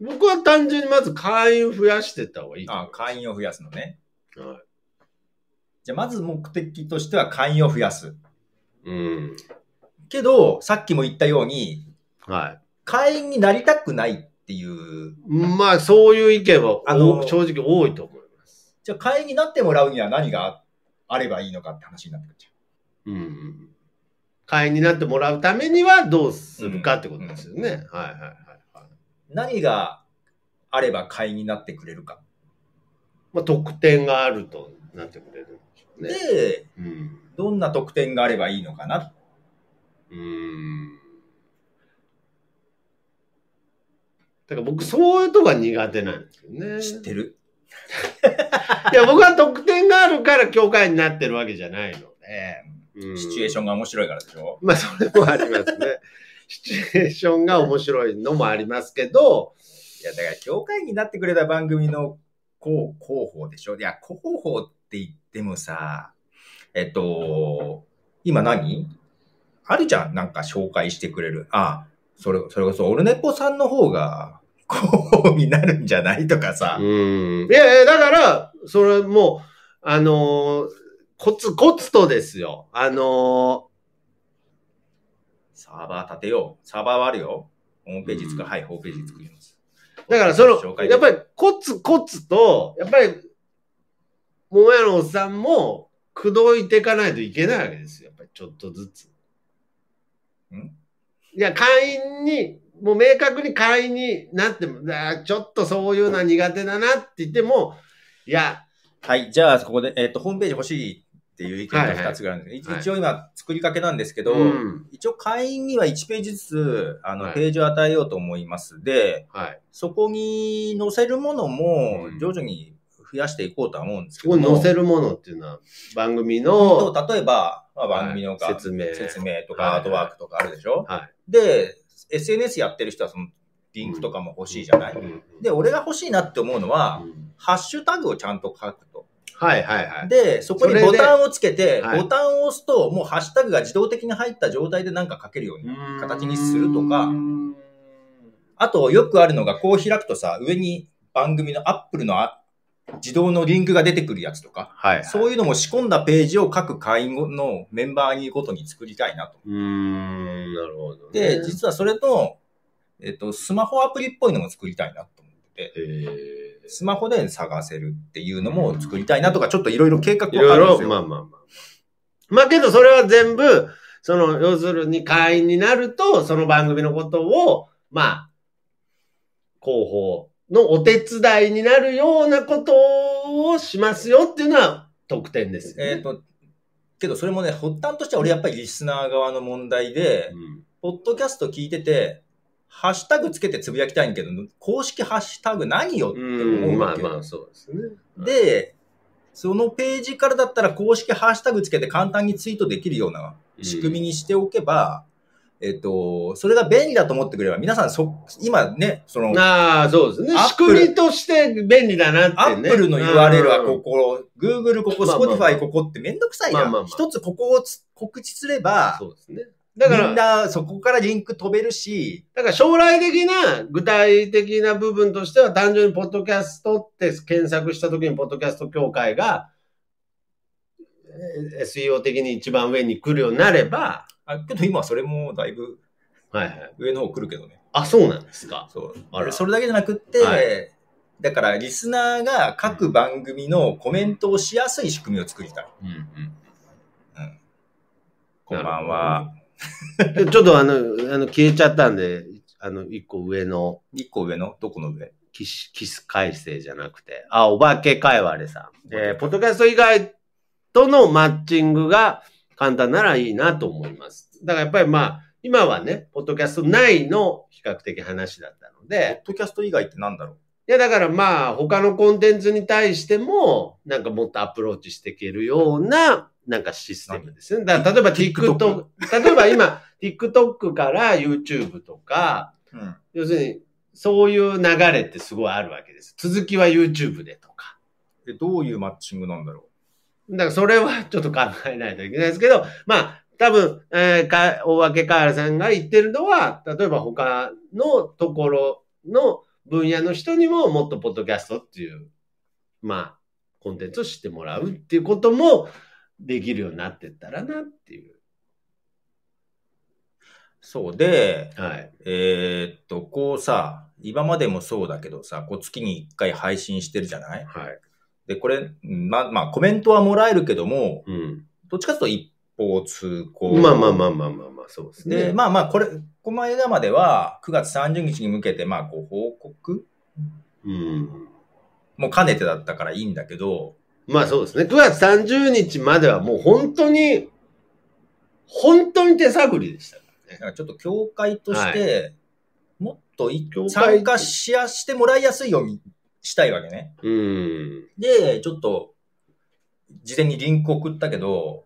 僕は単純にまず会員増やしてた方がいいああ、会員を増やすのね。はい。じゃあまず目的としては会員を増やす。うん。けど、さっきも言ったように、はい。会員になりたくないっていう。まあ、そういう意見は、あの、正直多いと思います。じゃあ、会員になってもらうには何があればいいのかって話になってくるじゃん。うん。会員になってもらうためにはどうするかってことですよね。うんうん、はいはいはい。何があれば会員になってくれるか。まあ、特典があるとなってくれるんでしょうね。で、うん、どんな特典があればいいのかな。うん。だから僕そういうとこは苦手なんですよね。知ってる？いや、僕は得点があるから教会になってるわけじゃないので。うん、シチュエーションが面白いからでしょまあ、それもありますね。シチュエーションが面白いのもありますけど、いや、だから、教会になってくれた番組の広報でしょ？いや、広報って言ってもさ、えっと、今何？あるじゃんなんか紹介してくれる。あ、それ、それこそ、オルネポさんの方が、こうになるんじゃない？とかさ。うん。いやいや、だから、それもう、あのー、コツコツとですよ。あのー、サーバー立てよう。サーバーはあるよ。ホームページ作る。はい、ホームページ作ります。だからその、やっぱりコツコツと、やっぱり、桃屋のおっさんも、口説いていかないといけないわけですよ。やっぱりちょっとずつ。ん？いや、会員にもう明確に会員になっても、ちょっとそういうのは苦手だなって言っても、いや。はい、じゃあここで、えっ、ー、と、ホームページ欲しいっていう意見が2つぐらいあるんですけど、はいはい、一応今作りかけなんですけど、はい一応会員には1ページずつ、あの、はい、ページを与えようと思います。で、はい、そこに載せるものも徐々に増やしていこうとは思うんですけども。載せるものっていうのは番組の、例えば、まあ、番組の、説明。説明とかアートワークとかあるでしょ、はい、で、SNS やってる人はそのリンクとかも欲しいじゃない、で、俺が欲しいなって思うのは、ハッシュタグをちゃんと書くと。はいはいはい。で、そこにボタンをつけて、ボタンを押すと、もうハッシュタグが自動的に入った状態でなんか書けるように、形にするとか、あと、よくあるのが、こう開くとさ、上に番組のアップルの自動のリンクが出てくるやつとか、はい、はい、そういうのも仕込んだページを各会員のメンバーにごとに作りたいなと。うん、なるほど、ね、で、実はそれと、えっと、スマホアプリっぽいのも作りたいなと思ってて、スマホで探せるっていうのも作りたいなとか、ちょっといろいろ計画はあるんですよ。まあまあまあ。まあけどそれは全部、その、要するに会員になると、その番組のことを、まあ、広報のお手伝いになるようなことをしますよっていうのは特典ですよ、ね。えっ、ー、と、けどそれもね、発端としては俺やっぱりリスナー側の問題で、うん、ポッドキャスト聞いてて、ハッシュタグつけてつぶやきたいんけど、公式ハッシュタグ何よって思うわけ、まあまあそうですね。で、そのページからだったら公式ハッシュタグつけて簡単にツイートできるような仕組みにしておけば、えっと、それが便利だと思ってくれば、皆さんそ、今ね、その、ああ、そうですね。仕組みとして便利だなってね。アップルの URL はここ、Google ここ、Spotify ここってめんどくさいな。一つここを告知すれば、そうですね。だから、みんなそこからリンク飛べるし。だから将来的な具体的な部分としては単純にポッドキャストって検索した時にポッドキャスト協会が SEO 的に一番上に来るようになれば、あけど今それもだいぶ、はいはい。上の方来るけどね。あ、そうなんですか。そう。あれそれだけじゃなくって、はい、だからリスナーが各番組のコメントをしやすい仕組みを作りたい。うんうん。うん。こんばんは。ちょっとあの、あの、消えちゃったんで、あの、一個上の。一個上の？どこの上？キス、キス改正じゃなくて。あ、お化け会話でさん。えー、ポッドキャスト以外とのマッチングが、簡単ならいいなと思います。だからやっぱりまあ、今はね、ポッドキャスト内の比較的話だったので。ポッドキャスト以外って何だろう？いや、だからまあ、他のコンテンツに対しても、なんかもっとアプローチしていけるような、なんかシステムですね。だから例えば TikTok、例えば今、TikTok から YouTube とか、うん、要するに、そういう流れってすごいあるわけです。続きは YouTube でとか。で、どういうマッチングなんだろう？だからそれはちょっと考えないといけないですけど、まあ、多分、えー、か、大分カールさんが言ってるのは、例えば他のところの分野の人にももっとポッドキャストっていう、まあ、コンテンツを知ってもらうっていうこともできるようになってったらなっていう。そうで、はい、えー、っと、こうさ、今までもそうだけどさ、こう月に1回配信してるじゃない？はい。で、これ、ま、まあ、コメントはもらえるけども、うん、どっちかというと一方通行。まあまあまあまあまあまあ、そうですね。で、まあまあ、これ、この間までは9月30日に向けて、まあ、ご報告？うん。もう兼ねてだったからいいんだけど。まあそうですね。9月30日まではもう本当に、本当に手探りでした。かちょっと協会として、もっと参加しやしてもらいやすいようにしたいわけね。うん。で、ちょっと、事前にリンク送ったけど、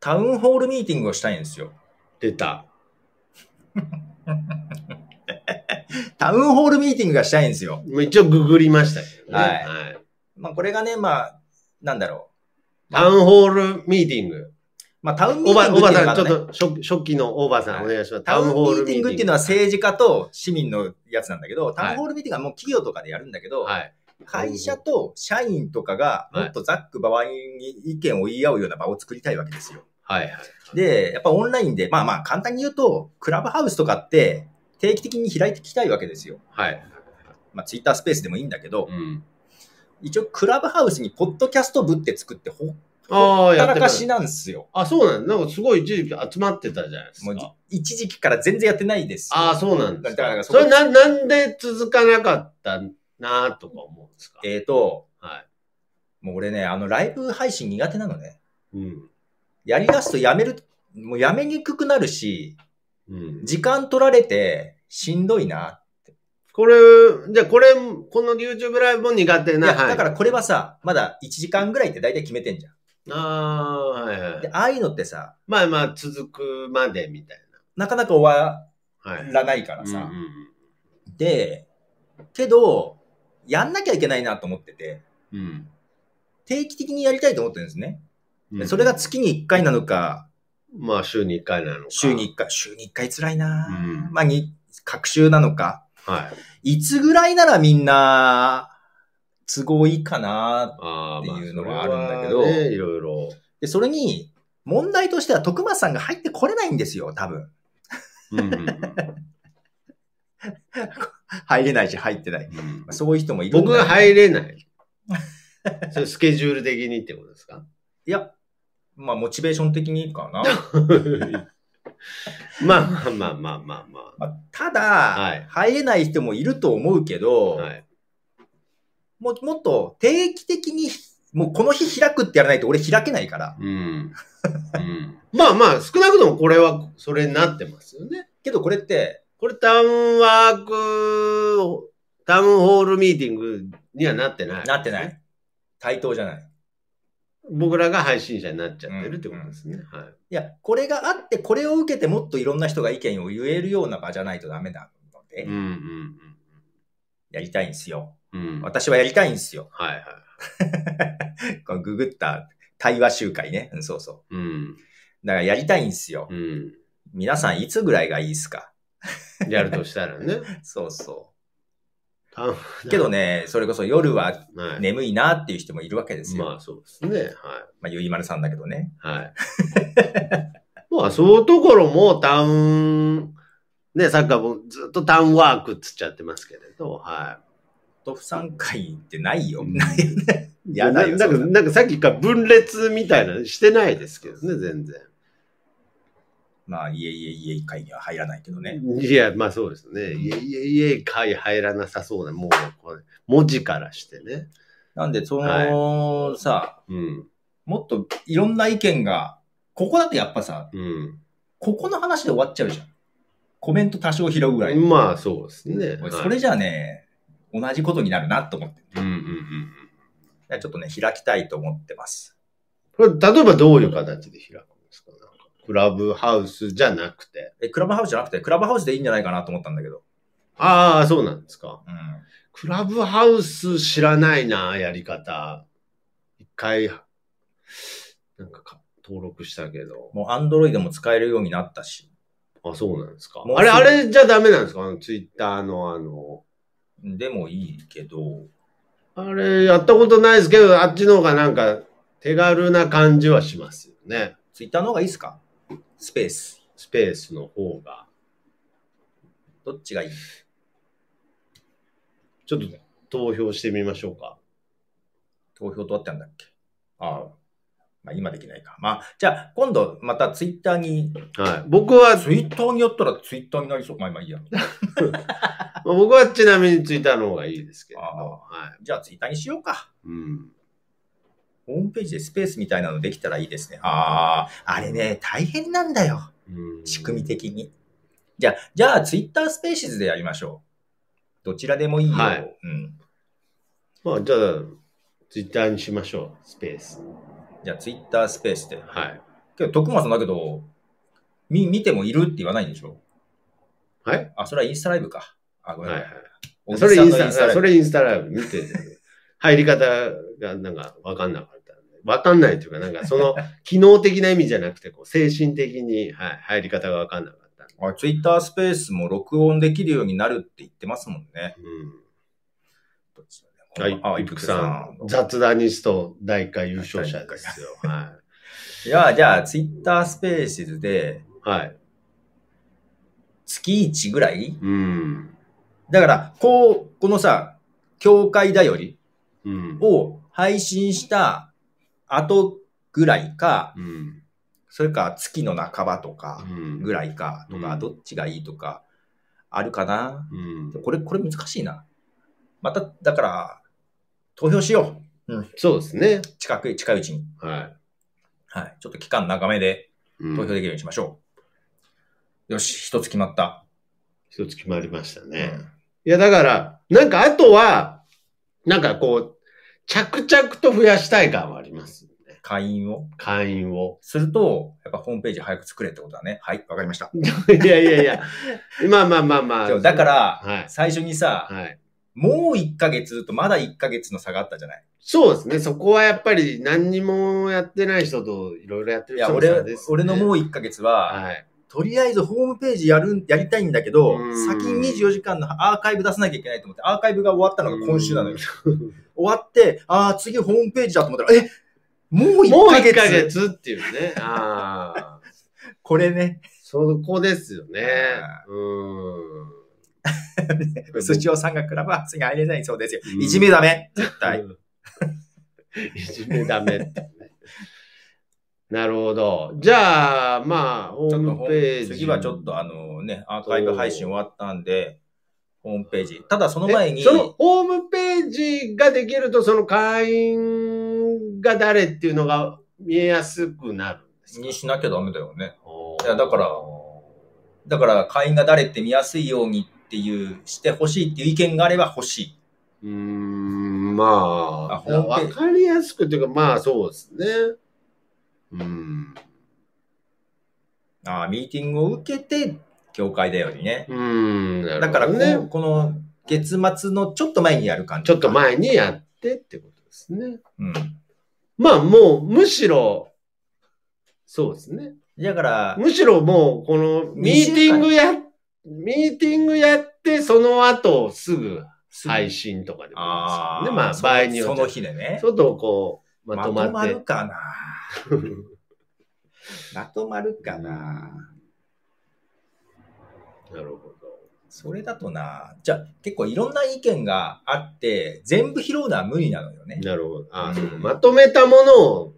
タウンホールミーティングをしたいんですよ。出た。タウンホールミーティングがしたいんですよ。一応ググりましたけどね。はい。はい、まあこれがね、まあ、なんだろう。タウンホールミーティング。まあ、タウンミーティングっていうのは、ね、ちょっと初初期のオーバーさん、お願いします。タウンホールミーティングっていうのは政治家と市民のやつなんだけど、タウンホールミーティングはもう企業とかでやるんだけど、はい、会社と社員とかがもっとざっくばわに意見を言い合うような場を作りたいわけですよ。はいはい。で、やっぱオンラインで、まあまあ簡単に言うと、クラブハウスとかって定期的に開いていきたいわけですよ。はい。まあツイッタースペースでもいいんだけど、うん、一応クラブハウスにポッドキャスト部って作ってああ、やったらかしなんですよ。あ、そうなんなんかすごい一時期集まってたじゃないですか。もう一時期から全然やってないですああ、そうなんですか。だからそれな、なんで続かなかったなとか思うんですか？えっ、ー、と、はい。もう俺ね、あの、ライブ配信苦手なのね。うん。やり出すとやめる、もうやめにくくなるし、うん。時間取られてしんどいなこれ、じゃあこれ、この YouTube ライブも苦手な。いや、だからこれはさ、まだ1時間ぐらいって大体決めてんじゃん。ああ、はいはい。で、ああいうのってさ、まあまあ続くまでみたいな。なかなか終わらないからさ。で、けど、やんなきゃいけないなと思ってて、うん、定期的にやりたいと思ってるんですね。うん、それが月に1回なのか、まあ週に1回なのか。週に1回、週に1回辛いな、うん、まあに、各週なのか。はい。いつぐらいならみんな、都合いいかなっていうのがあるんだけど、ね、いろいろ。で、それに、問題としては徳松さんが入ってこれないんですよ、多分。うん、入れないし入ってない。うん、そういう人もいる僕が入れない。それスケジュール的にってことですか？いや、まあ、モチベーション的にかな。まあまあまあまあまあ、まあ。ただ、はい、入れない人もいると思うけど、はい、ももっと定期的に、もうこの日開くってやらないと俺開けないから。うん。うん、まあまあ、少なくともこれはそれになってますよね。けどこれって、これタウンワーク、タウンホールミーティングにはなってない、なってない。対等じゃない。僕らが配信者になっちゃってるってことですね。うんうん、はい。いや、これがあって、これを受けてもっといろんな人が意見を言えるような場じゃないとダメなので、うんうんうん、やりたいんですよ。うん、私はやりたいんですよ。はいはい。このググった対話集会ね。そうそう。うん。だからやりたいんですよ。うん。皆さんいつぐらいがいいですか？やるとしたらね。そうそう。けどね、それこそ夜は眠いなっていう人もいるわけですよ。まあそうですね。はい。まあゆいまるさんだけどね。はい。まあそういうところもタウン、ね、サッカーもずっとタウンワークっつっちゃってますけれど、はい。トフさん会ってないよ。ないよね。やだよ。なんか、なんかさっきから分裂みたいなしてないですけどね、全然。まあ、いえいえいえ会には入らないけどね。いや、まあそうですね。いえいえいえ会入らなさそうな、もう、これ、文字からしてね。なんで、その、はい、さ、うん、もっといろんな意見が、ここだとやっぱさ、うん、ここの話で終わっちゃうじゃん。コメント多少拾うぐらい。まあそうですね。それじゃあね、同じことになるなと思って。うんうんうん。ちょっとね、開きたいと思ってます。これ、例えばどういう形で開く？クラブハウスじゃなくて？え、クラブハウスじゃなくて、クラブハウスでいいんじゃないかなと思ったんだけど。ああ、そうなんですか。うん。クラブハウス知らないな、やり方。一回、なんかか登録したけど。もうアンドロイドも使えるようになったし。あ、そうなんですか。あれ、あれじゃダメなんですか？あの、ツイッターのあの。でもいいけど。あれ、やったことないですけど、あっちの方がなんか手軽な感じはしますよね。ツイッターの方がいいですか？スペース。スペースの方が。どっちがいい？ちょっと投票してみましょうか。投票どうやってやんだっけ？ああ。まあ今できないか。まあ、じゃあ今度またツイッターに。はい。僕は。ツイッターにやったらツイッターになりそう。まあまあいいや。僕はちなみにツイッターの方がいいですけど。はい。じゃあツイッターにしようか。うん。ホームページでスペースみたいなのできたらいいですね。ああ、あれね、大変なんだよ。仕組み的に。じゃあ、じゃあツイッタースペーシズでやりましょう。どちらでもいいよ。はい。うん。まあ、じゃあ、ツイッターにしましょう。スペース。じゃあ、ツイッタースペースで。はい。けど、徳間さんだけど、み、見てもいるって言わないんでしょ？はいあ、それはインスタライブか。あ、ごめん。はいはい。それインスタ、それインスタライブ見て、入り方がなんかわかんなかった。わかんないというか、なんかその 機能的な意味じゃなくて、こう精神的に、はい、入り方がわかんなかった。あ、ツイッタースペースも録音できるようになるって言ってますもんね。うん。はい、あ、イプさん。雑談ニスト第1回優勝者ですよ。はい。いや、じゃあ、ツイッタースペースで、はい。月1ぐらい？うん。だから、こう、このさ、教会だよりを配信した後ぐらいか、うん、それか月の半ばとかぐらいかとか、うん、どっちがいいとか、あるかな、うん、これ、これ難しいな。また、だから、投票しよう。うん。そうですね。近く、近いうちに。はい。はい。ちょっと期間長めで投票できるようにしましょう。うん、よし、一つ決まった。一つ決まりましたね。うん、いや、だから、なんかあとは、なんかこう、着々と増やしたい感はあります、ね。会員を？会員を。すると、やっぱホームページ早く作れってことだね。はい、わかりました。いやいやいや。まあまあまあまあ。だから、はい、最初にさ、はい、もう1ヶ月とまだ1ヶ月の差があったじゃない？そうですね。そこはやっぱり何にもやってない人といろいろやってる人です、ね、いや、俺、俺のもう1ヶ月は、はい、とりあえずホームページやる、やりたいんだけど、先に24時間のアーカイブ出さなきゃいけないと思って、アーカイブが終わったのが今週なのよ。終わって、ああ、次ホームページだと思ったら、えもう1ヶ月？もう1ヶ月っていうね。ああ。これね。そこですよね。うん。寿司をさんがクラブハウスに入れないそうですよ。いじめダメ絶対。いじめダメって、ね。なるほど。じゃあ、まあ、ホームページ。次はちょっとあのね、アーカイブ配信終わったんで、ホームページ。ただその前に。そのホームページができると、その会員が誰っていうのが見えやすくなるんですか？にしなきゃダメだよね。いや、だから、だから会員が誰って見やすいようにっていう、してほしいっていう意見があれば欲しい。うーん、まあ、わかりやすくというか、まあそうですね。うん。ああ、ミーティングを受けて、教会だよりね。うん、ね、だからこ、この月末のちょっと前にやる感じ。ちょっと前にやってってことですね。うん。まあもう、むしろ、そうですね。だから、むしろもう、この、ミーティングや、ミーティングやって、その後すぐ配信とかでもいいですよね。まあ、場合によって。その日でね。ちょっとこう、まとまって。まとまるかな まとまるかななるほど。それだとな、じゃあ結構いろんな意見があって、全部拾うのは無理なのよね。なるほど。あ、うん、まとめたものを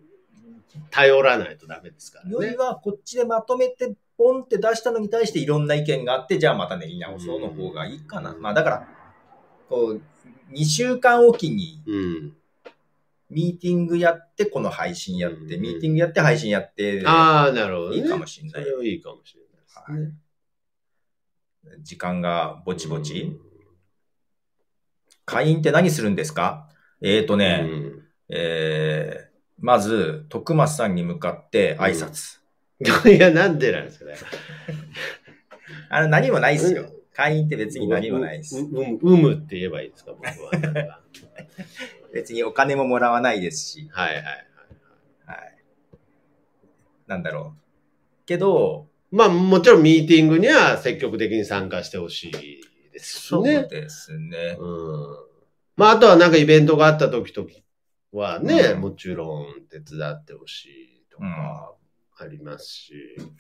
頼らないとダメですからね。よりはこっちでまとめてポンって出したのに対していろんな意見があって、じゃあまたね、言い直そうの方がいいかな。うん、まあだから、こう、2週間おきに、ミーティングやって、この配信やって、ミーティングやって配信やって、ああ、なるほど、いいかもしれない。それはいいかもしれないですね。時間がぼちぼち。会員って何するんですか？えっ、ー、とね、えー、まず、徳松さんに向かって挨拶。いや、なんでなんですかね。あの、何もないですよ。会員って別に何もないです。う、う、うむって言えばいいですか、僕は。別にお金ももらわないですし。はいはいはい。はい。なんだろう。けど、まあもちろんミーティングには積極的に参加してほしいですね。そうですね。うん。まああとはなんかイベントがあった時とはね、うん、もちろん手伝ってほしいとかありますし。うん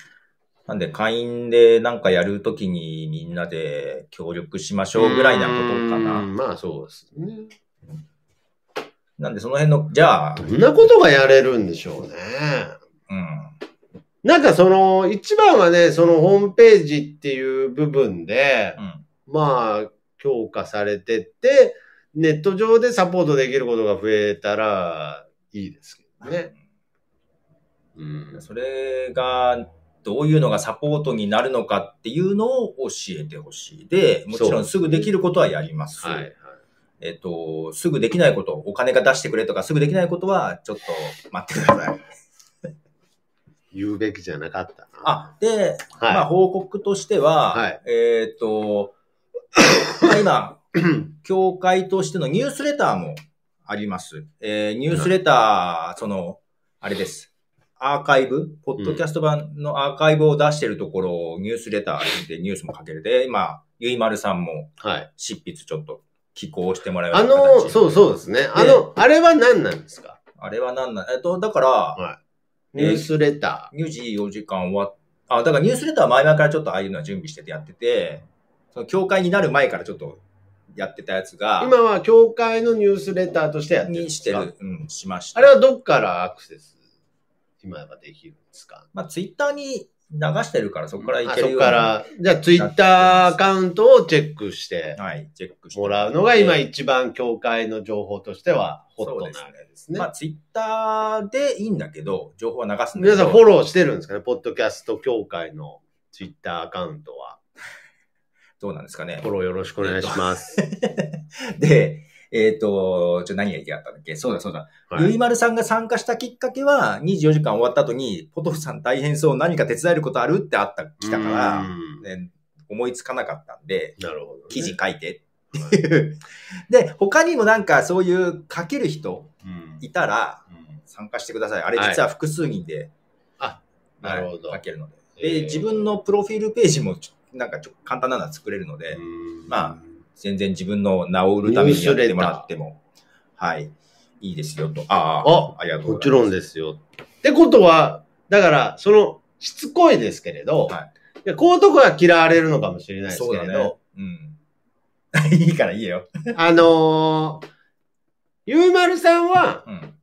なんで会員でなんかやるときにみんなで協力しましょうぐらいなことかな。まあそうですね。なんでその辺の、じゃあ。どんなことがやれるんでしょうね。うん。なんかその、一番はね、そのホームページっていう部分で、うん、まあ、強化されてって、ネット上でサポートできることが増えたらいいですけどね。うん、それが、どういうのがサポートになるのかっていうのを教えてほしい。で、もちろんすぐできることはやります。はい、えっ、と、すぐできないこと、お金が出してくれとか、すぐできないことは、ちょっと待ってください。言うべきじゃなかったな。あ、で、はい、まあ報告としては、はい、えっ、と、まあ今、協会としてのニュースレターもあります。えー、ニュースレター、その、あれです。アーカイブ、ポッドキャスト版のアーカイブを出してるところをニュースレターでニュースも書けるで、今、ゆいまるさんも、執筆ちょっと寄稿してもらうあの、そうそうですね。あの、あれは何なんですか？あれは何なん、えっと、だから、はい、ニュースレター。ニュージー4時間終わっあ、だからニュースレターは前々からちょっとああいうのは準備しててやってて、その協会になる前からちょっとやってたやつが。今は協会のニュースレターとしてやってるにしてる。うん、しました。あれはどっからアクセス今はできるんですか？まあ、ツイッターに流してるから、そこからいけるようそこから、じゃあツイッターアカウントをチェックして、はい、チェックして。もらうのが今一番協会の情報としてはホットな。わけですね。まあツイッターでいいんだけど、情報は流すんだ。皆さんフォローしてるんですかね？ポッドキャスト協会のツイッターアカウントは。どうなんですかね？フォローよろしくお願いします。で、えっ、ー、と、ちょ、何が言いたかったんだっけ？そうだそうだ。はい、ゆいまるさんが参加したきっかけは、24時間終わった後に、ポトフさん大変そう、何か手伝えることあるってあった、来たから、ね、思いつかなかったんで、なるほど、ね、記事書いてっていう。で、他にもなんかそういう書ける人いたら、参加してください。あれ実は複数人で、はい、あ、なるほど。書けるので。で、自分のプロフィールページもなんかちょ簡単なのは作れるので、まあ、全然自分の治るためにやってもらっても、はい、いいですよと。ああ、ありがとうございます。もちろんですよ。ってことは、だから、その、しつこいですけれど、はい、いやこういうとこは嫌われるのかもしれないですけれど、ね、うん。いいからいいよ。あのー、ゆうまるさんは、うん、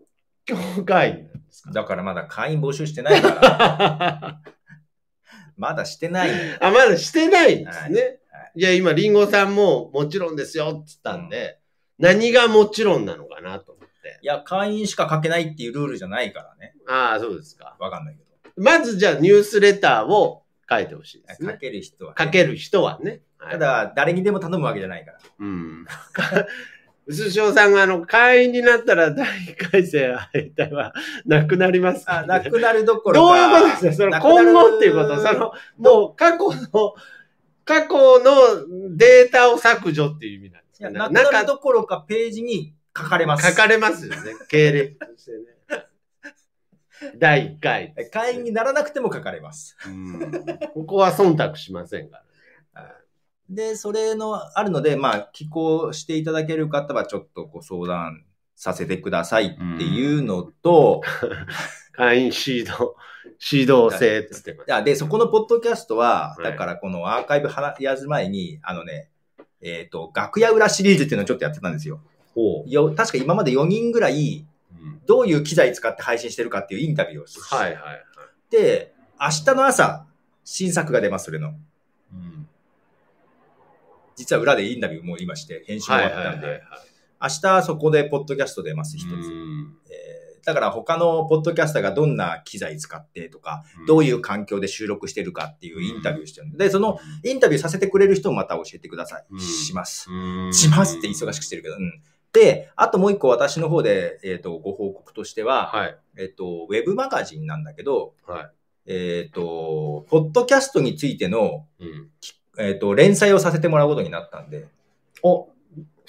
教会員なんですか？だからまだ会員募集してないから。まだしてない。あ、まだしてないんですね。はいいや、今、リンゴさんももちろんですよって言ったんで、うん、何がもちろんなのかなと思って。いや、会員しか書けないっていうルールじゃないからね。ああ、そうですか。わかんないけど。まずじゃあ、ニュースレターを書いてほしいです、ね。書ける人は、ね、書ける人はね。ただ、誰にでも頼むわけじゃないから。うん。うすしょうさんが、あの、会員になったら第1回戦敗退はなくなりますか、ね、あ、なくなるどころか。どういうことですか？その、今後っていうこと？その、もう過去の、過去のデータを削除っていう意味なんですかね。などころかページに書かれます。書かれますよね。経歴としてね。第1回、ね、会員にならなくても書かれます。ここは忖度しませんからね。で、それの、あるので、まあ、寄稿していただける方はちょっとご相談させてくださいっていうのと、会員シード、指導制って言ってます。で、そこのポッドキャストは、だからこのアーカイブやる前に、あのね、えっ、ー、と、楽屋裏シリーズっていうのをちょっとやってたんですよ。よ確か今まで4人ぐらい、どういう機材使って配信してるかっていうインタビューをして、はいはいはい。で、明日の朝、新作が出ます、それの。うん、実は裏でインタビューも今して、編集終わったんで、明日そこでポッドキャスト出ます、一つ。えーだから他のポッドキャスターがどんな機材使ってとか、どういう環境で収録してるかっていうインタビューしてるんで、で、そのインタビューさせてくれる人もまた教えてください。します。しますって忙しくしてるけど、うん。で、あともう一個私の方で、えっ、ー、と、ご報告としては、はい、えっ、ー、と、ウェブマガジンなんだけど、はい、えっ、ー、と、ポッドキャストについての、うん、えっ、と、連載をさせてもらうことになったんで。お、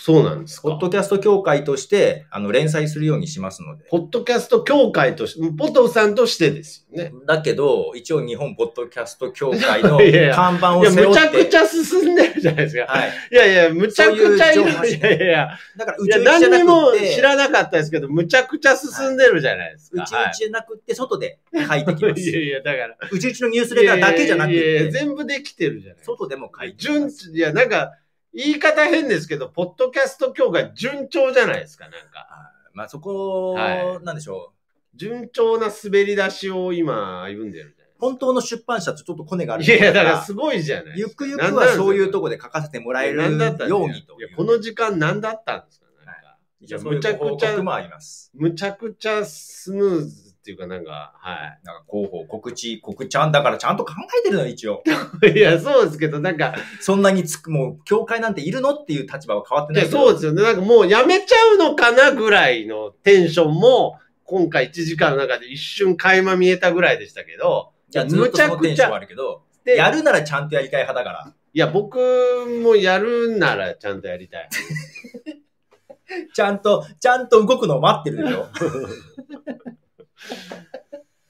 そうなんですか？ポッドキャスト協会として、あの、連載するようにしますので。ポッドキャスト協会として、ポトフさんとしてですよね。だけど、一応日本ポッドキャスト協会の 看板を背負って。いや、むちゃくちゃ進んでるじゃないですか。はい。いやいや、むちゃくちゃいる。いやいやだから、うちうちじゃなくて。何にも知らなかったですけど、むちゃくちゃ進んでるじゃないですか。うちうちじゃなくて、外で書いてきます。いやいや、だから。うちうちのニュースレターだけじゃなくて。いやいや、全部できてるじゃない外でも書いてます。いや、なんか、言い方変ですけど、ポッドキャスト協会順調じゃないですか、なんか。まあそこ、はい、なんでしょう。順調な滑り出しを今歩んでるじゃ本当の出版社とちょっとコネがある。いや、だからすごいじゃないゆくゆくはそういうとこで書かせてもらえるようにといや。この時間何だったんですかなんか。いや、むちゃくちゃ、むちゃくちゃスムーズっていうかなんか、はい。なんか広報、告知、告ちゃんだからちゃんと考えてるの一応。いや、そうですけど、なんか。そんなにつく、もう、教会なんているのっていう立場は変わってないいや、そうですよね。なんかもうやめちゃうのかなぐらいのテンションも、今回1時間の中で一瞬垣間見えたぐらいでしたけど。いや、ずっとそのテンションあるけど、やるならちゃんとやりたい派だから。いや、僕もやるならちゃんとやりたい。ちゃんと、ちゃんと動くのを待ってるでしょ。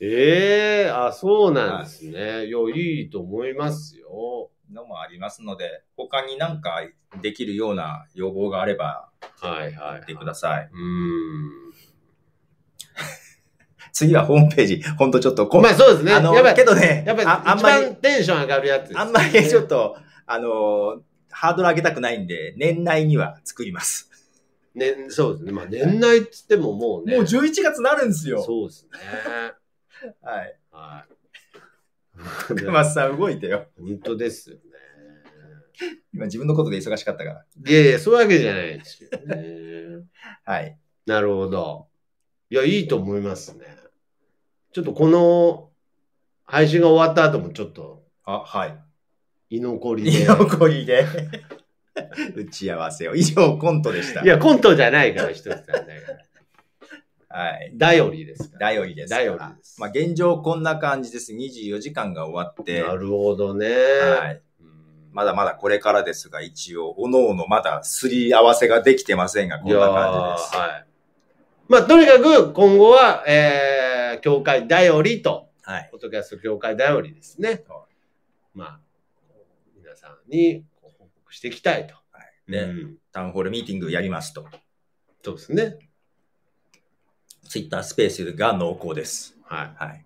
ええー、あ、そうなんですね。いや、いいと思いますよ。のもありますので、他になんかできるような要望があれば、はいはい。言ってください。うん。次はホームページ、ほんとちょっとまあそうですね。あの、やっぱけどね、やっぱりあんまりテンション上がるやつ、ね、あんまりちょっと、あの、ハードル上げたくないんで、年内には作ります。ね、そうですね。まあ年内っつってももうね。もう11月なるんですよ。そうですね。はい。はい。熊さん動いてよ。本当ですよね。今自分のことで忙しかったから。いやいや、そういうわけじゃないですよね。はい。なるほど。いや、いいと思いますね。ちょっとこの配信が終わった後もちょっと。あ、はい。居残りで。居残りで。打ち合わせを。以上、コントでした。いや、コントじゃないから、一つだから。はい。頼りです頼りです。頼りです。まあ、現状こんな感じです。24時間が終わって。なるほどね。はい。まだまだこれからですが、一応、おのおのまだすり合わせができてませんが、こんな感じです。はい。まあ、とにかく、今後は、えー、教会頼りと、はい。ポッドキャスト教会頼りですね。はい、まあ、皆さんにしていきたいと。はい。ね、うん、タウンホールミーティングやりますと。そうですね。ツイッタースペースが濃厚です。はい。はい。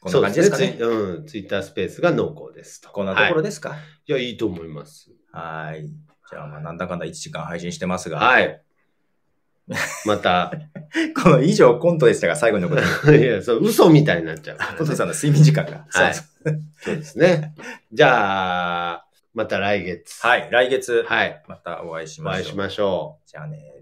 こんな感じですかね。ねうん。ツイッタースペースが濃厚ですと。こんなところですか、はい、いや、いいと思います。はい。じゃあ、まあ、なんだかんだ1時間配信してますが。はい。また。この以上コントでしたが、最後のこと。いや、そう、嘘みたいになっちゃう、ね。トトさんの睡眠時間が。はい。そうですね。じゃあ、また来月。はい、来月。はい。またお会いしましょう。お会いしましょう。じゃあね。